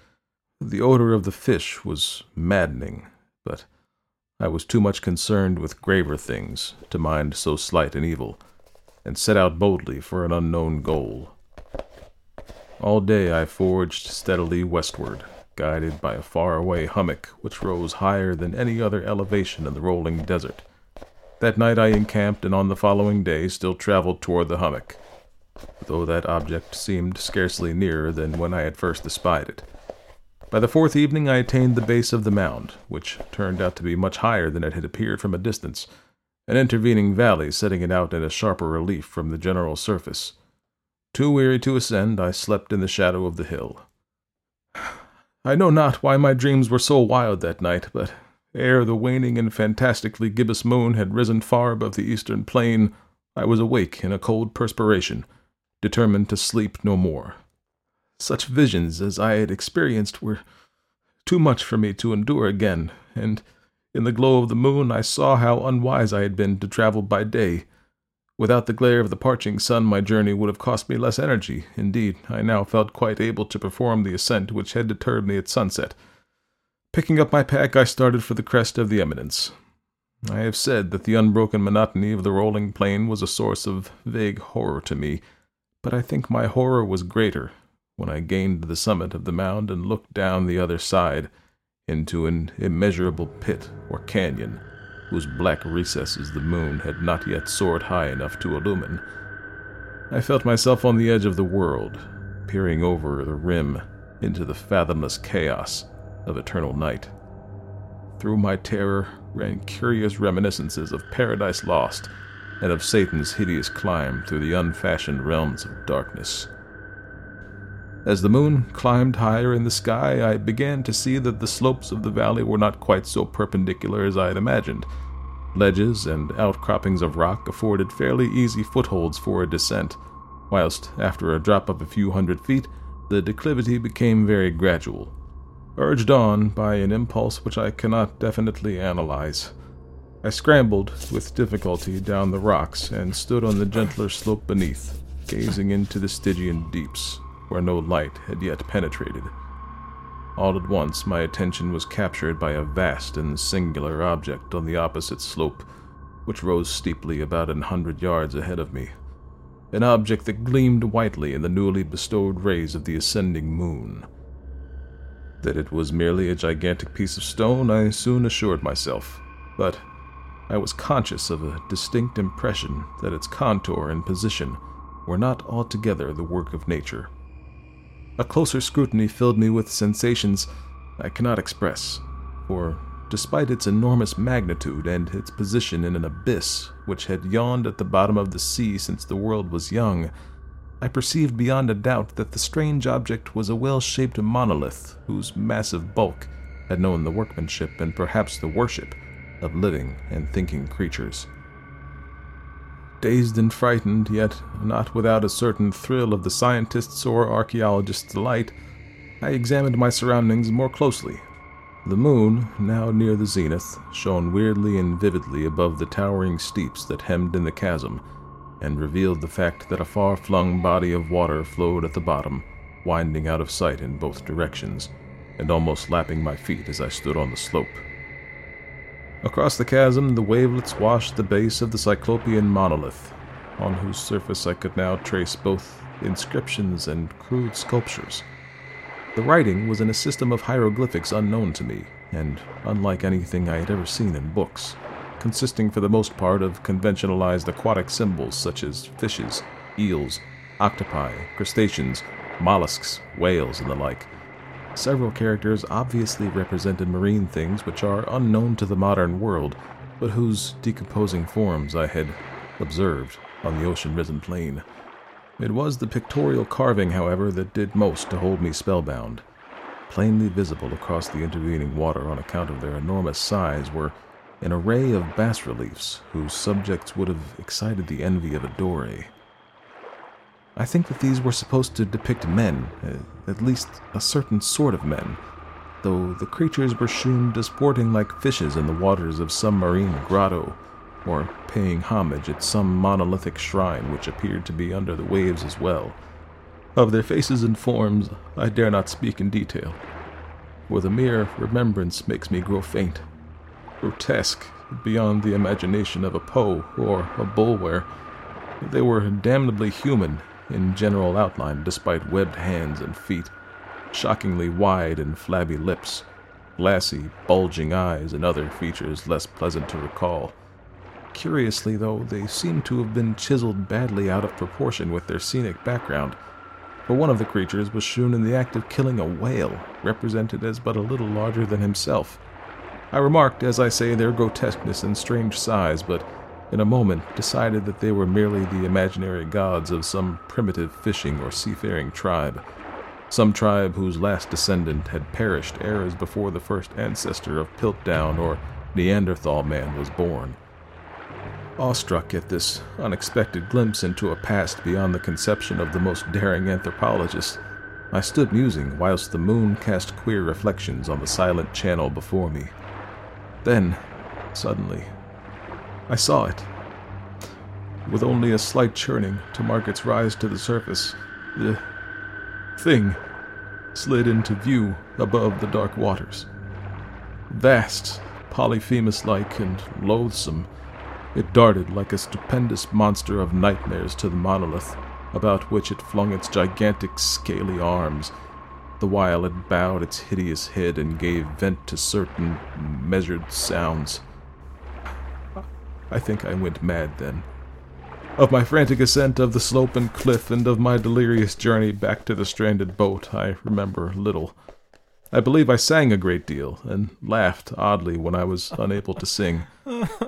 The odor of the fish was maddening, but I was too much concerned with graver things to mind so slight an evil, and set out boldly for an unknown goal. All day I forged steadily westward, guided by a far-away hummock which rose higher than any other elevation in the rolling desert. That night I encamped, and on the following day still traveled toward the hummock, though that object seemed scarcely nearer than when I had first espied it. By the fourth evening I attained the base of the mound, which turned out to be much higher than it had appeared from a distance, an intervening valley setting it out in a sharper relief from the general surface. Too weary to ascend, I slept in the shadow of the hill. I know not why my dreams were so wild that night, but ere the waning and fantastically gibbous moon had risen far above the eastern plain, I was awake in a cold perspiration, determined to sleep no more. Such visions as I had experienced were too much for me to endure again, and in the glow of the moon I saw how unwise I had been to travel by day. Without the glare of the parching sun, my journey would have cost me less energy. Indeed, I now felt quite able to perform the ascent which had deterred me at sunset. Picking up my pack, I started for the crest of the eminence. I have said that the unbroken monotony of the rolling plain was a source of vague horror to me, but I think my horror was greater when I gained the summit of the mound and looked down the other side into an immeasurable pit or canyon whose black recesses the moon had not yet soared high enough to illumine. I felt myself on the edge of the world, peering over the rim into the fathomless chaos of eternal night. Through my terror ran curious reminiscences of Paradise Lost and of Satan's hideous climb through the unfashioned realms of darkness. As the moon climbed higher in the sky, I began to see that the slopes of the valley were not quite so perpendicular as I had imagined. Ledges and outcroppings of rock afforded fairly easy footholds for a descent, whilst after a drop of a few hundred feet, the declivity became very gradual. Urged on by an impulse which I cannot definitely analyze, I scrambled with difficulty down the rocks and stood on the gentler slope beneath, gazing into the Stygian deeps where no light had yet penetrated. All at once, my attention was captured by a vast and singular object on the opposite slope, which rose steeply about an hundred yards ahead of me. An object that gleamed whitely in the newly bestowed rays of the ascending moon. That it was merely a gigantic piece of stone, I soon assured myself, but I was conscious of a distinct impression that its contour and position were not altogether the work of nature. A closer scrutiny filled me with sensations I cannot express, for despite its enormous magnitude and its position in an abyss which had yawned at the bottom of the sea since the world was young, I perceived beyond a doubt that the strange object was a well shaped monolith whose massive bulk had known the workmanship and perhaps the worship of living and thinking creatures. Dazed and frightened, yet not without a certain thrill of the scientist's or archaeologist's delight, I examined my surroundings more closely. The moon, now near the zenith, shone weirdly and vividly above the towering steeps that hemmed in the chasm, and revealed the fact that a far flung body of water flowed at the bottom, winding out of sight in both directions, and almost lapping my feet as I stood on the slope. Across the chasm, the wavelets washed the base of the Cyclopean monolith, on whose surface I could now trace both inscriptions and crude sculptures. The writing was in a system of hieroglyphics unknown to me, and unlike anything I had ever seen in books, consisting for the most part of conventionalized aquatic symbols such as fishes, eels, octopi, crustaceans, mollusks, whales, and the like. Several characters obviously represented marine things which are unknown to the modern world, but whose decomposing forms I had observed on the ocean risen plain. It was the pictorial carving, however, that did most to hold me spellbound. Plainly visible across the intervening water on account of their enormous size were an array of bas reliefs whose subjects would have excited the envy of a Doré. I think that these were supposed to depict men, uh, at least a certain sort of men, though the creatures were shewn as sporting like fishes in the waters of some marine grotto, or paying homage at some monolithic shrine which appeared to be under the waves as well. Of their faces and forms I dare not speak in detail, for the mere remembrance makes me grow faint. Grotesque, beyond the imagination of a Poe or a Bulwer, they were damnably human in general outline despite webbed hands and feet, shockingly wide and flabby lips, glassy, bulging eyes, and other features less pleasant to recall. Curiously, though, they seem to have been chiseled badly out of proportion with their scenic background, for one of the creatures was shewn in the act of killing a whale, represented as but a little larger than himself. I remarked, as I say, their grotesqueness and strange size, but in a moment decided that they were merely the imaginary gods of some primitive fishing or seafaring tribe, some tribe whose last descendant had perished eras before the first ancestor of Piltdown or Neanderthal man was born. Awestruck at this unexpected glimpse into a past beyond the conception of the most daring anthropologist, I stood musing whilst the moon cast queer reflections on the silent channel before me. Then, suddenly, I saw it. With only a slight churning to mark its rise to the surface, the thing slid into view above the dark waters. Vast, Polyphemus like, and loathsome, it darted like a stupendous monster of nightmares to the monolith, about which it flung its gigantic scaly arms, the while it bowed its hideous head and gave vent to certain measured sounds. I think I went mad then. Of my frantic ascent of the slope and cliff, and of my delirious journey back to the stranded boat, I remember little. I believe I sang a great deal, and laughed oddly when I was unable to sing.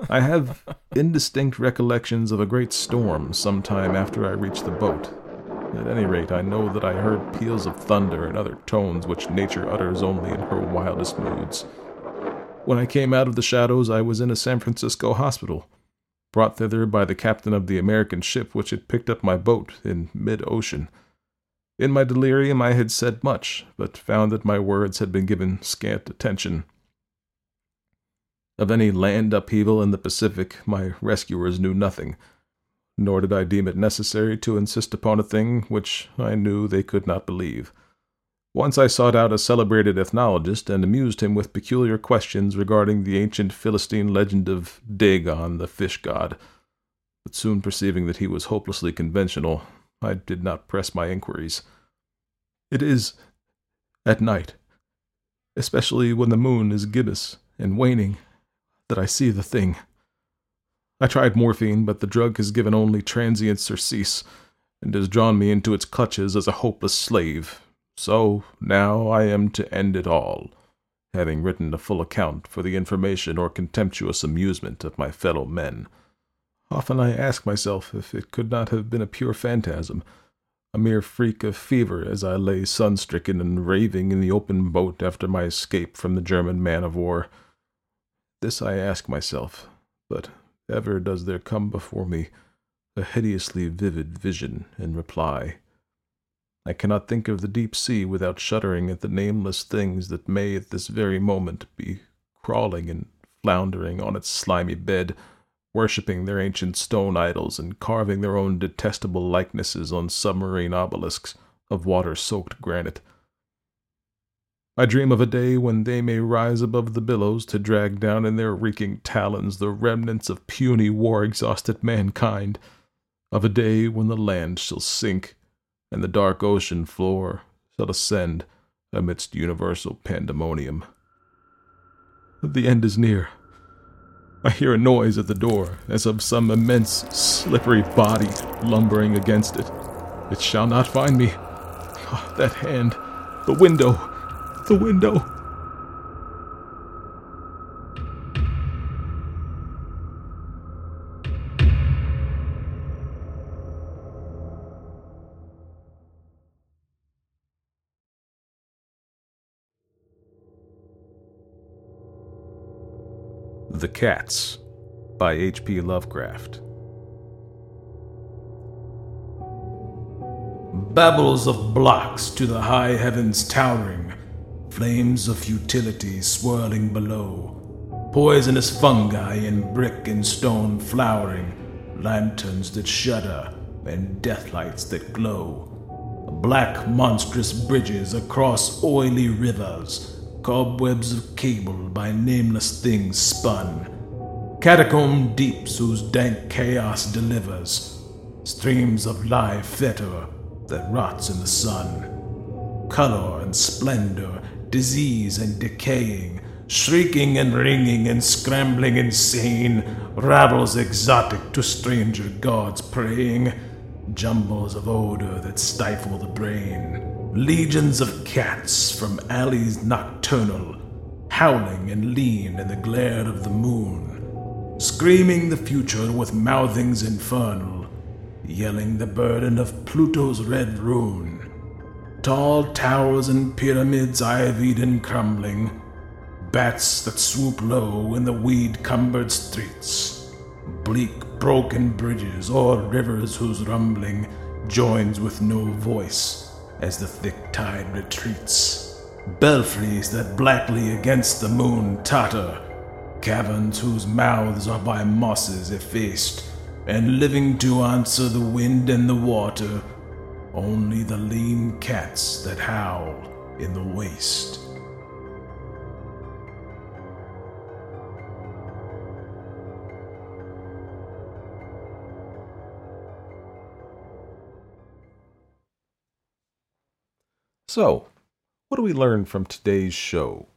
I have indistinct recollections of a great storm some time after I reached the boat. At any rate, I know that I heard peals of thunder and other tones which nature utters only in her wildest moods. When I came out of the shadows, I was in a San Francisco hospital, brought thither by the captain of the American ship which had picked up my boat in mid ocean. In my delirium, I had said much, but found that my words had been given scant attention. Of any land upheaval in the Pacific, my rescuers knew nothing, nor did I deem it necessary to insist upon a thing which I knew they could not believe. Once I sought out a celebrated ethnologist and amused him with peculiar questions regarding the ancient Philistine legend of Dagon, the fish god. But soon perceiving that he was hopelessly conventional, I did not press my inquiries. It is at night, especially when the moon is gibbous and waning, that I see the thing. I tried morphine, but the drug has given only transient surcease, and has drawn me into its clutches as a hopeless slave, so now I am to end it all, having written a full account for the information or contemptuous amusement of my fellow men. Often I ask myself if it could not have been a pure phantasm, a mere freak of fever as I lay sun-stricken and raving in the open boat after my escape from the German man of war. This I ask myself, but ever does there come before me a hideously vivid vision in reply. I cannot think of the deep sea without shuddering at the nameless things that may at this very moment be crawling and floundering on its slimy bed, worshipping their ancient stone idols and carving their own detestable likenesses on submarine obelisks of water soaked granite. I dream of a day when they may rise above the billows to drag down in their reeking talons the remnants of puny war exhausted mankind, of a day when the land shall sink and the dark ocean floor shall ascend amidst universal pandemonium. The end is near. I hear a noise at the door, as of some immense, slippery body lumbering against it. It shall not find me. Oh, that hand, the window, the window. Cats by H.P. Lovecraft. Babels of blocks to the high heavens towering, flames of futility swirling below, poisonous fungi in brick and stone flowering, lanterns that shudder and deathlights that glow, black monstrous bridges across oily rivers, cobwebs of cable by nameless things spun, catacomb deeps whose dank chaos delivers, streams of live fetor that rots in the sun. Color and splendor, disease and decaying, shrieking and ringing and scrambling insane, rabbles exotic to stranger gods praying, jumbles of odor that stifle the brain, legions of cats from alleys nocturnal, howling and lean in the glare of the moon, screaming the future with mouthings infernal yelling the burden of Pluto's red rune. Tall towers and pyramids ivied and crumbling, bats that swoop low in the weed cumbered streets, bleak broken bridges or rivers whose rumbling joins with no voice as the thick tide retreats, belfries that blackly against the moon totter, caverns whose mouths are by mosses effaced and living to answer the wind and the water, only the lean cats that howl in the waste. So, what do we learn from today's show?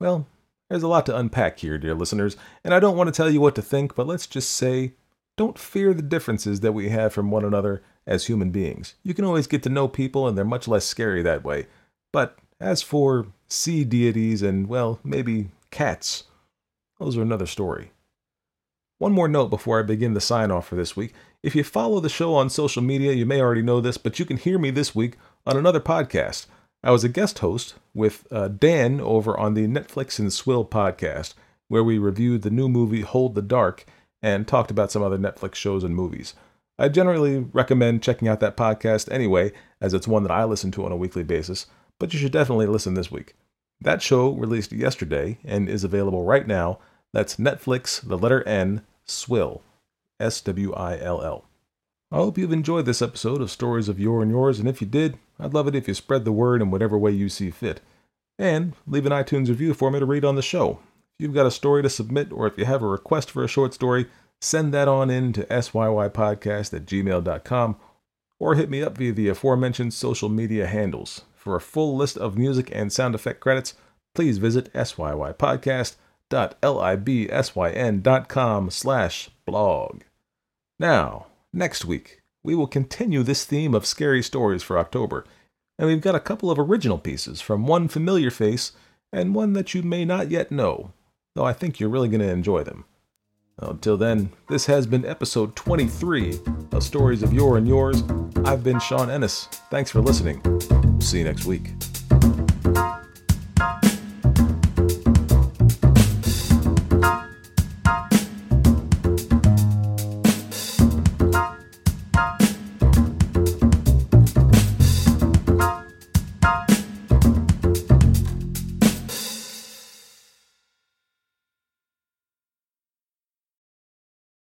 Well, there's a lot to unpack here, dear listeners, and I don't want to tell you what to think, but let's just say don't fear the differences that we have from one another as human beings. You can always get to know people, and they're much less scary that way. But as for sea deities and, well, maybe cats, those are another story. One more note before I begin the sign off for this week. If you follow the show on social media, you may already know this, but you can hear me this week on another podcast. I was a guest host with uh, Dan over on the Netflix and Swill podcast, where we reviewed the new movie Hold the Dark and talked about some other Netflix shows and movies. I generally recommend checking out that podcast anyway, as it's one that I listen to on a weekly basis, but you should definitely listen this week. That show released yesterday and is available right now. That's Netflix, the letter N, Swill, S W I L L. I hope you've enjoyed this episode of Stories of Yore and Yours, and if you did, I'd love it if you spread the word in whatever way you see fit. And leave an iTunes review for me to read on the show If you've got a story to submit or if you have a request for a short story, send that on in to syypodcast at gmail.com or hit me up via the aforementioned social media handles. For a full list of music and sound effect credits, please visit syypodcast.libsyn.com slash blog. Now, next week, we will continue this theme of scary stories for October, and we've got a couple of original pieces from one familiar face and one that you may not yet know though I think you're really going to enjoy them. Until then, this has been episode 23 of Stories of Yore and Yours. I've been Sean Ennis. Thanks for listening. See you next week.